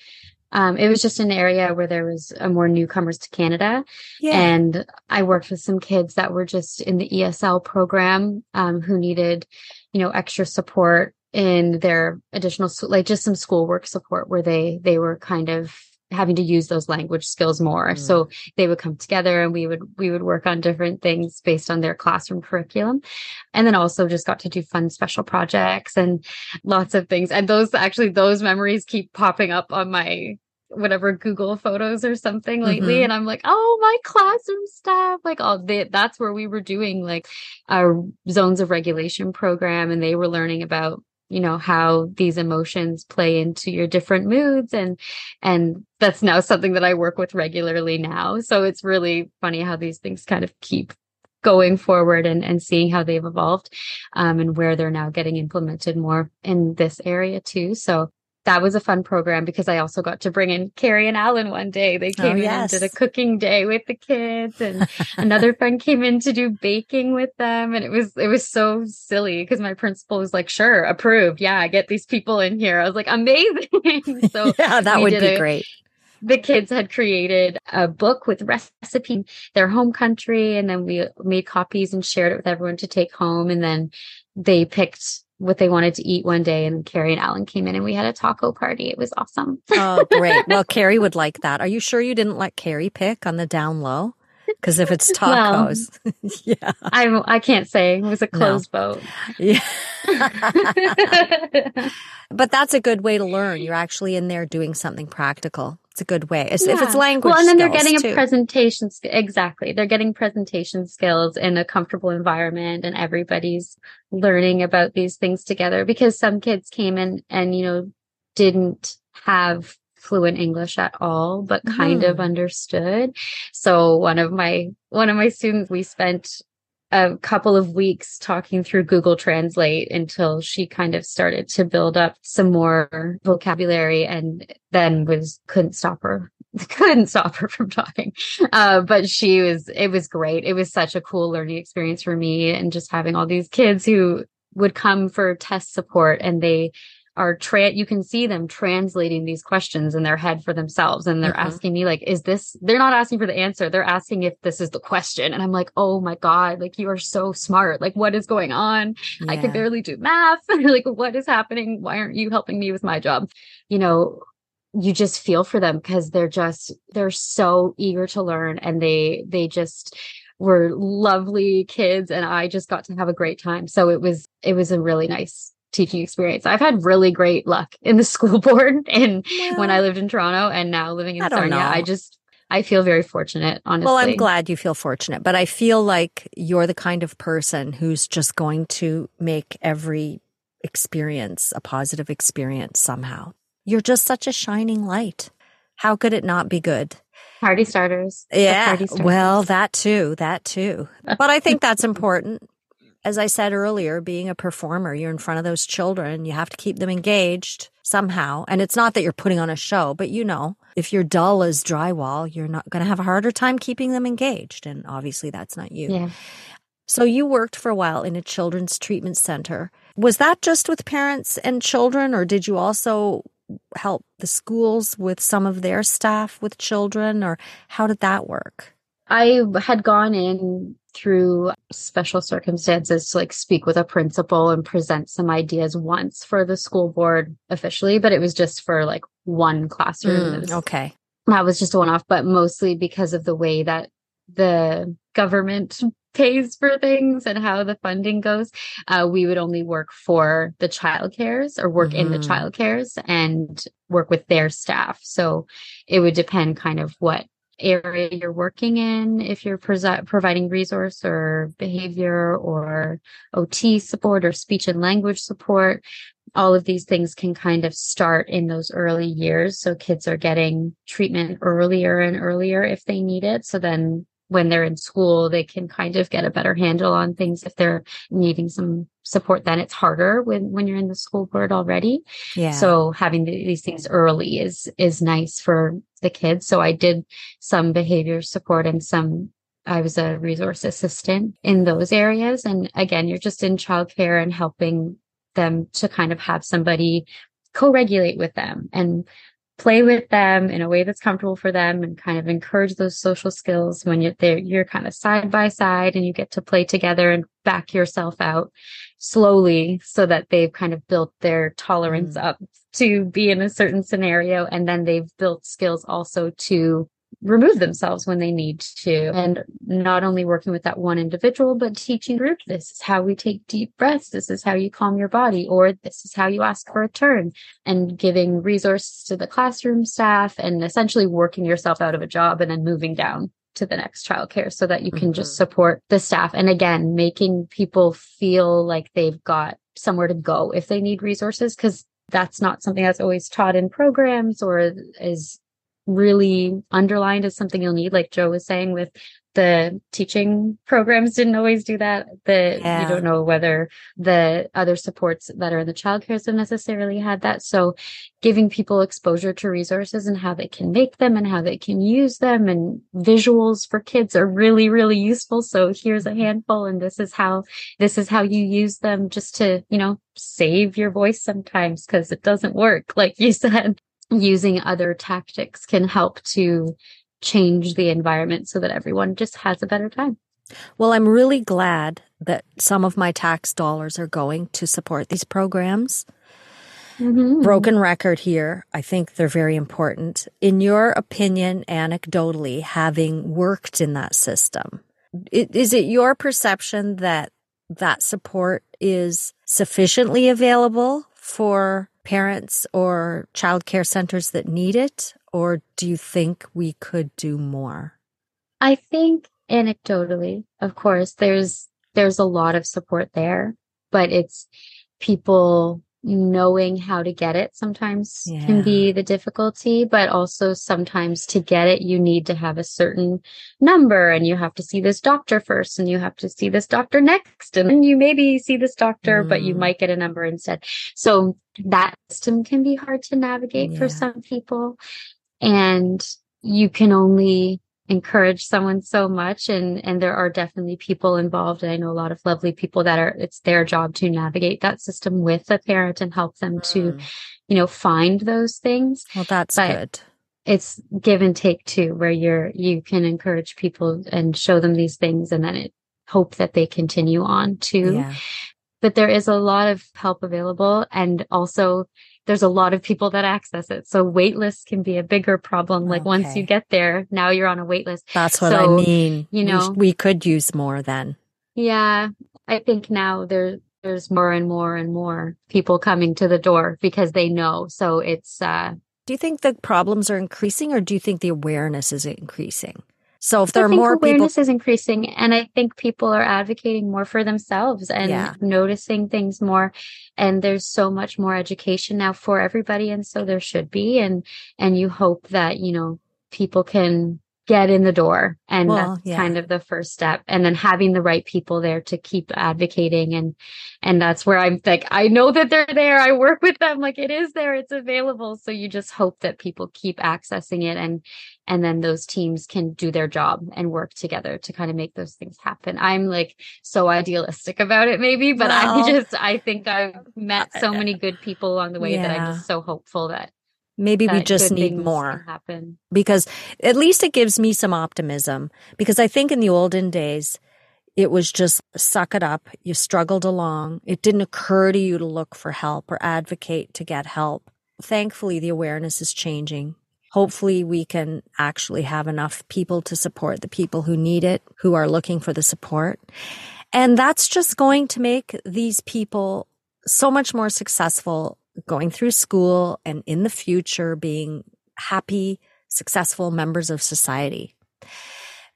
[SPEAKER 3] um it was just an area where there was a more newcomers to Canada.
[SPEAKER 2] yeah.
[SPEAKER 3] And I worked with some kids that were just in the ESL program um, who needed, you know, extra support in their additional, like just some schoolwork support where they, they were kind of having to use those language skills more.
[SPEAKER 2] Mm.
[SPEAKER 3] So they would come together and we would, we would work on different things based on their classroom curriculum. And then also just got to do fun special projects and lots of things. And those actually, those memories keep popping up on my whatever Google photos or something lately.
[SPEAKER 2] Mhm.
[SPEAKER 3] And I'm like, oh, my classroom stuff. Like all the, that's where we were doing like our zones of regulation program. And they were learning about, you know, how these emotions play into your different moods. And, and that's now something that I work with regularly now. So it's really funny how these things kind of keep going forward and, and seeing how they've evolved um, and where they're now getting implemented more in this area too. So that was a fun program because I also got to bring in Carrie and Alan one day. They
[SPEAKER 2] Oh,
[SPEAKER 3] came in
[SPEAKER 2] yes.
[SPEAKER 3] and did a cooking day with the kids and another friend came in to do baking with them. And it was, it was so silly because my principal was like, sure, approved. Yeah, get these people in here. I was like, amazing. so
[SPEAKER 2] yeah, that would be
[SPEAKER 3] a-
[SPEAKER 2] great.
[SPEAKER 3] the kids had created a book with recipe their home country and then we made copies and shared it with everyone to take home and then they picked what they wanted to eat one day and Carrie and Alan came in and we had a taco party. It was awesome.
[SPEAKER 2] oh, great. Well, Carrie would like that. Are you sure you didn't let Carrie pick on the down low? Because if it's tacos,
[SPEAKER 3] well, yeah, I I can't say it was a closed no. vote. Yeah,
[SPEAKER 2] but that's a good way to learn. You're actually in there doing something practical. It's a good way. Yeah. If it's language,
[SPEAKER 3] well, and then they're getting
[SPEAKER 2] too.
[SPEAKER 3] a presentation. Exactly, they're getting presentation skills in a comfortable environment, and everybody's learning about these things together. Because some kids came in and you know didn't have fluent English at all, but kind mm. of understood. So one of my one of my students, we spent a couple of weeks talking through Google Translate until she kind of started to build up some more vocabulary and then was couldn't stop her couldn't stop her from talking. Uh, but she was it was great. It was such a cool learning experience for me and just having all these kids who would come for test support and they are tra- you can see them translating these questions in their head for themselves. And they're mm-hmm. asking me like is this they're not asking for the answer. They're asking if this is the question. And i'm like oh my god like you are so smart. Like what is going on? Yeah. i can barely do math. Like what is happening? Why aren't you helping me with my job? You know you just feel for them because they're just they're so eager to learn and they they just were lovely kids and I just got to have a great time. So it was it was a really nice teaching experience. I've had really great luck in the school board and yeah. when I lived in Toronto and now living in I Sarnia. I just I feel very fortunate, honestly.
[SPEAKER 2] Well, I'm glad you feel fortunate, but I feel like you're the kind of person who's just going to make every experience a positive experience somehow. You're just such a shining light. How could it not be good?
[SPEAKER 3] Party starters.
[SPEAKER 2] Yeah.
[SPEAKER 3] Party
[SPEAKER 2] starters. Well, that too, that too. But I think that's important as I said earlier, being a performer, you're in front of those children. You have to keep them engaged somehow. And it's not that you're putting on a show, but you know, if you're dull as drywall, you're not going to have a harder time keeping them engaged. And obviously that's not you.
[SPEAKER 3] Yeah.
[SPEAKER 2] So you worked for a while in a children's treatment center. Was that just with parents and children, or did you also help the schools with some of their staff with children, or how did that work?
[SPEAKER 3] I had gone in through special circumstances to like speak with a principal and present some ideas once for the school board officially, but it was just for like one classroom.
[SPEAKER 2] Mm, okay.
[SPEAKER 3] That was just a one off, but mostly because of the way that the government pays for things and how the funding goes. Uh, we would only work for the child cares or work mm-hmm. in the mm-hmm. child cares and work with their staff. So it would depend kind of what area you're working in, if you're providing resource or behavior or OT support or speech and language support, all of these things can kind of start in those early years. So kids are getting treatment earlier and earlier if they need it. So then when they're in school, they can kind of get a better handle on things if they're needing some support. Then it's harder when, when you're in the school board already.
[SPEAKER 2] Yeah.
[SPEAKER 3] So having the, these things early is, is nice for the kids. So I did some behavior support and some I was a resource assistant in those areas. And again, you're just in childcare and helping them to kind of have somebody co-regulate with them and play with them in a way that's comfortable for them and kind of encourage those social skills when you're there you're kind of side by side and you get to play together and back yourself out slowly so that they've kind of built their tolerance mm. up to be in a certain scenario and then they've built skills also to remove themselves when they need to. And not only working with that one individual, but teaching group. This is how we take deep breaths. This is how you calm your body, or this is how you ask for a turn and giving resources to the classroom staff and essentially working yourself out of a job and then moving down to the next childcare so that you can mm-hmm. just support the staff. And again, making people feel like they've got somewhere to go if they need resources, because that's not something that's always taught in programs or is really underlined as something you'll need, like Joe was saying with the teaching programs didn't always do that. The yeah. you don't know whether the other supports that are in the child childcare have necessarily had that. So giving people exposure to resources and how they can make them and how they can use them and visuals for kids are really, really useful. So here's a handful and this is how this is how you use them just to, you know, save your voice sometimes because it doesn't work, like you said using other tactics can help to change the environment so that everyone just has a better time.
[SPEAKER 2] Well, I'm really glad that some of my tax dollars are going to support these programs. Mm-hmm. Broken record here. I think they're very important. In your opinion, anecdotally, having worked in that system, is it your perception that that support is sufficiently available for parents or childcare centers that need it? Or do you think we could do more?
[SPEAKER 3] I think anecdotally, of course, there's there's a lot of support there, but it's people knowing how to get it sometimes yeah. can be the difficulty, but also sometimes to get it, you need to have a certain number and you have to see this doctor first and you have to see this doctor next. And then you maybe see this doctor, mm. but you mm. might get a number instead. So that system can be hard to navigate yeah. for some people. And you can only encourage someone so much and and there are definitely people involved and i know a lot of lovely people that are it's their job to navigate that system with a parent and help them to mm. you know find those things
[SPEAKER 2] well that's but good
[SPEAKER 3] it's give and take too where you're you can encourage people and show them these things and then it hope that they continue on too yeah. but there is a lot of help available and also there's a lot of people that access it. So wait lists can be a bigger problem. Like okay. once you get there, now you're on a wait list.
[SPEAKER 2] That's what so, I mean. You know, we, we, could use more then.
[SPEAKER 3] Yeah. I think now there, there's more and more and more people coming to the door because they know. So it's, uh,
[SPEAKER 2] do you think the problems are increasing or do you think the awareness is increasing? So if there I are more
[SPEAKER 3] awareness
[SPEAKER 2] people...
[SPEAKER 3] is increasing, and I think people are advocating more for themselves and yeah. noticing things more. And there's so much more education now for everybody, and so there should be. And and you hope that you know people can get in the door. And well, that's yeah. kind of the first step. And then having the right people there to keep advocating. And and that's where i'm like i know that they're there. I work with them. Like it is there. It's available. So you just hope that people keep accessing it and and then those teams can do their job and work together to kind of make those things happen. I'm like so idealistic about it maybe but well, i just i think i've met so many good people along the way yeah. that i'm just so hopeful that
[SPEAKER 2] Maybe we just need more.
[SPEAKER 3] Happen.
[SPEAKER 2] Because at least it gives me some optimism. Because I think in the olden days, it was just suck it up. You struggled along. It didn't occur to you to look for help or advocate to get help. Thankfully, the awareness is changing. Hopefully, we can actually have enough people to support the people who need it, who are looking for the support. And that's just going to make these people so much more successful going through school and in the future being happy, successful members of society.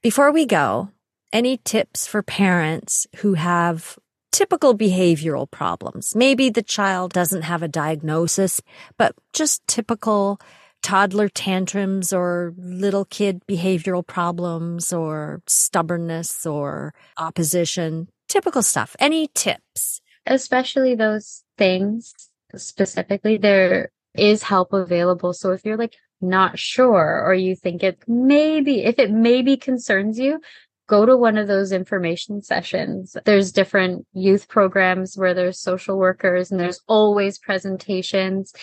[SPEAKER 2] Before we go, any tips for parents who have typical behavioral problems? Maybe the child doesn't have a diagnosis, but just typical toddler tantrums or little kid behavioral problems or stubbornness or opposition, typical stuff. Any tips?
[SPEAKER 3] Especially those things specifically, there is help available. So if you're like not sure or you think it maybe, if it maybe concerns you, go to one of those information sessions. There's different youth programs where there's social workers and there's always presentations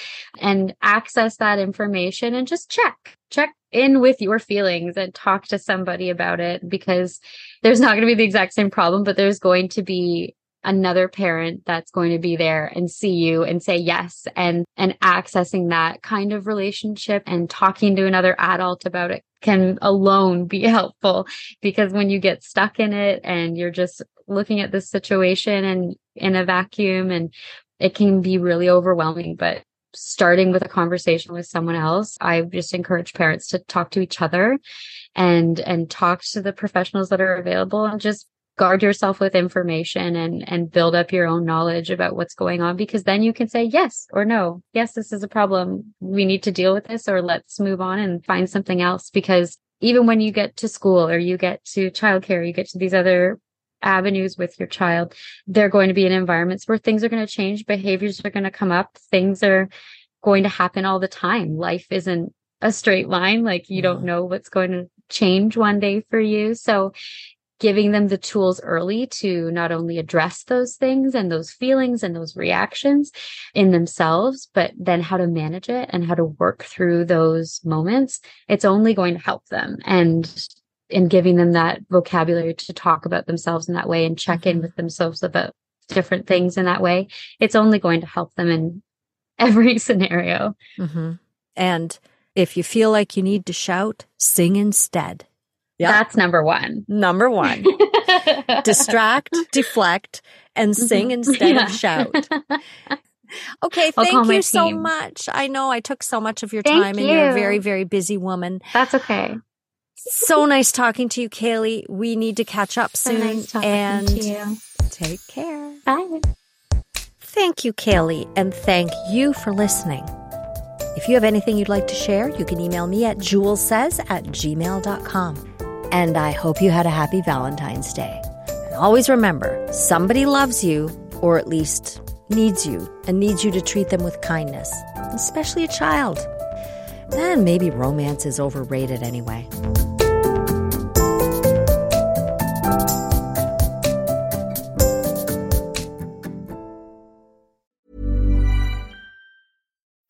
[SPEAKER 3] and access that information and just check, check in with your feelings and talk to somebody about it because there's not going to be the exact same problem, but there's going to be another parent that's going to be there and see you and say yes and and accessing that kind of relationship and talking to another adult about it can alone be helpful because when you get stuck in it and you're just looking at this situation and in a vacuum and it can be really overwhelming but starting with a conversation with someone else i just encourage parents to talk to each other and and talk to the professionals that are available and just guard yourself with information and and build up your own knowledge about what's going on because then you can say yes or no. Yes this is a problem. We need to deal with this or let's move on and find something else. Because even when you get to school or you get to childcare you get to these other avenues with your child they're going to be in environments where things are going to change behaviors are going to come up things are going to happen all the time. Life isn't a straight line like you don't know what's going to change one day for you. So giving them the tools early to not only address those things and those feelings and those reactions in themselves, but then how to manage it and how to work through those moments, it's only going to help them. And and giving them that vocabulary to talk about themselves in that way and check in
[SPEAKER 2] Mhm.
[SPEAKER 3] with themselves about different things in that way, it's only going to help them in every scenario.
[SPEAKER 2] hmm And if you feel like you need to shout, sing instead.
[SPEAKER 3] That's number one.
[SPEAKER 2] Number one, distract, deflect, and sing
[SPEAKER 3] Mhm.
[SPEAKER 2] instead
[SPEAKER 3] Yeah.
[SPEAKER 2] of shout. Okay,
[SPEAKER 3] I'll
[SPEAKER 2] thank you so much. I know I took so much of your
[SPEAKER 3] Thank
[SPEAKER 2] time and you're a very, very busy woman.
[SPEAKER 3] That's okay.
[SPEAKER 2] So nice talking to you, Kalie. We need to catch up
[SPEAKER 3] So
[SPEAKER 2] soon.
[SPEAKER 3] nice
[SPEAKER 2] and
[SPEAKER 3] to you.
[SPEAKER 2] take care.
[SPEAKER 3] Bye.
[SPEAKER 2] Thank you, Kalie, and thank you for listening. If you have anything you'd like to share, you can email me at jewelssays at gmail.com. And I hope you had a happy Valentine's Day. And always remember, somebody loves you, or at least needs you, and needs you to treat them with kindness, especially a child. And maybe romance is overrated anyway.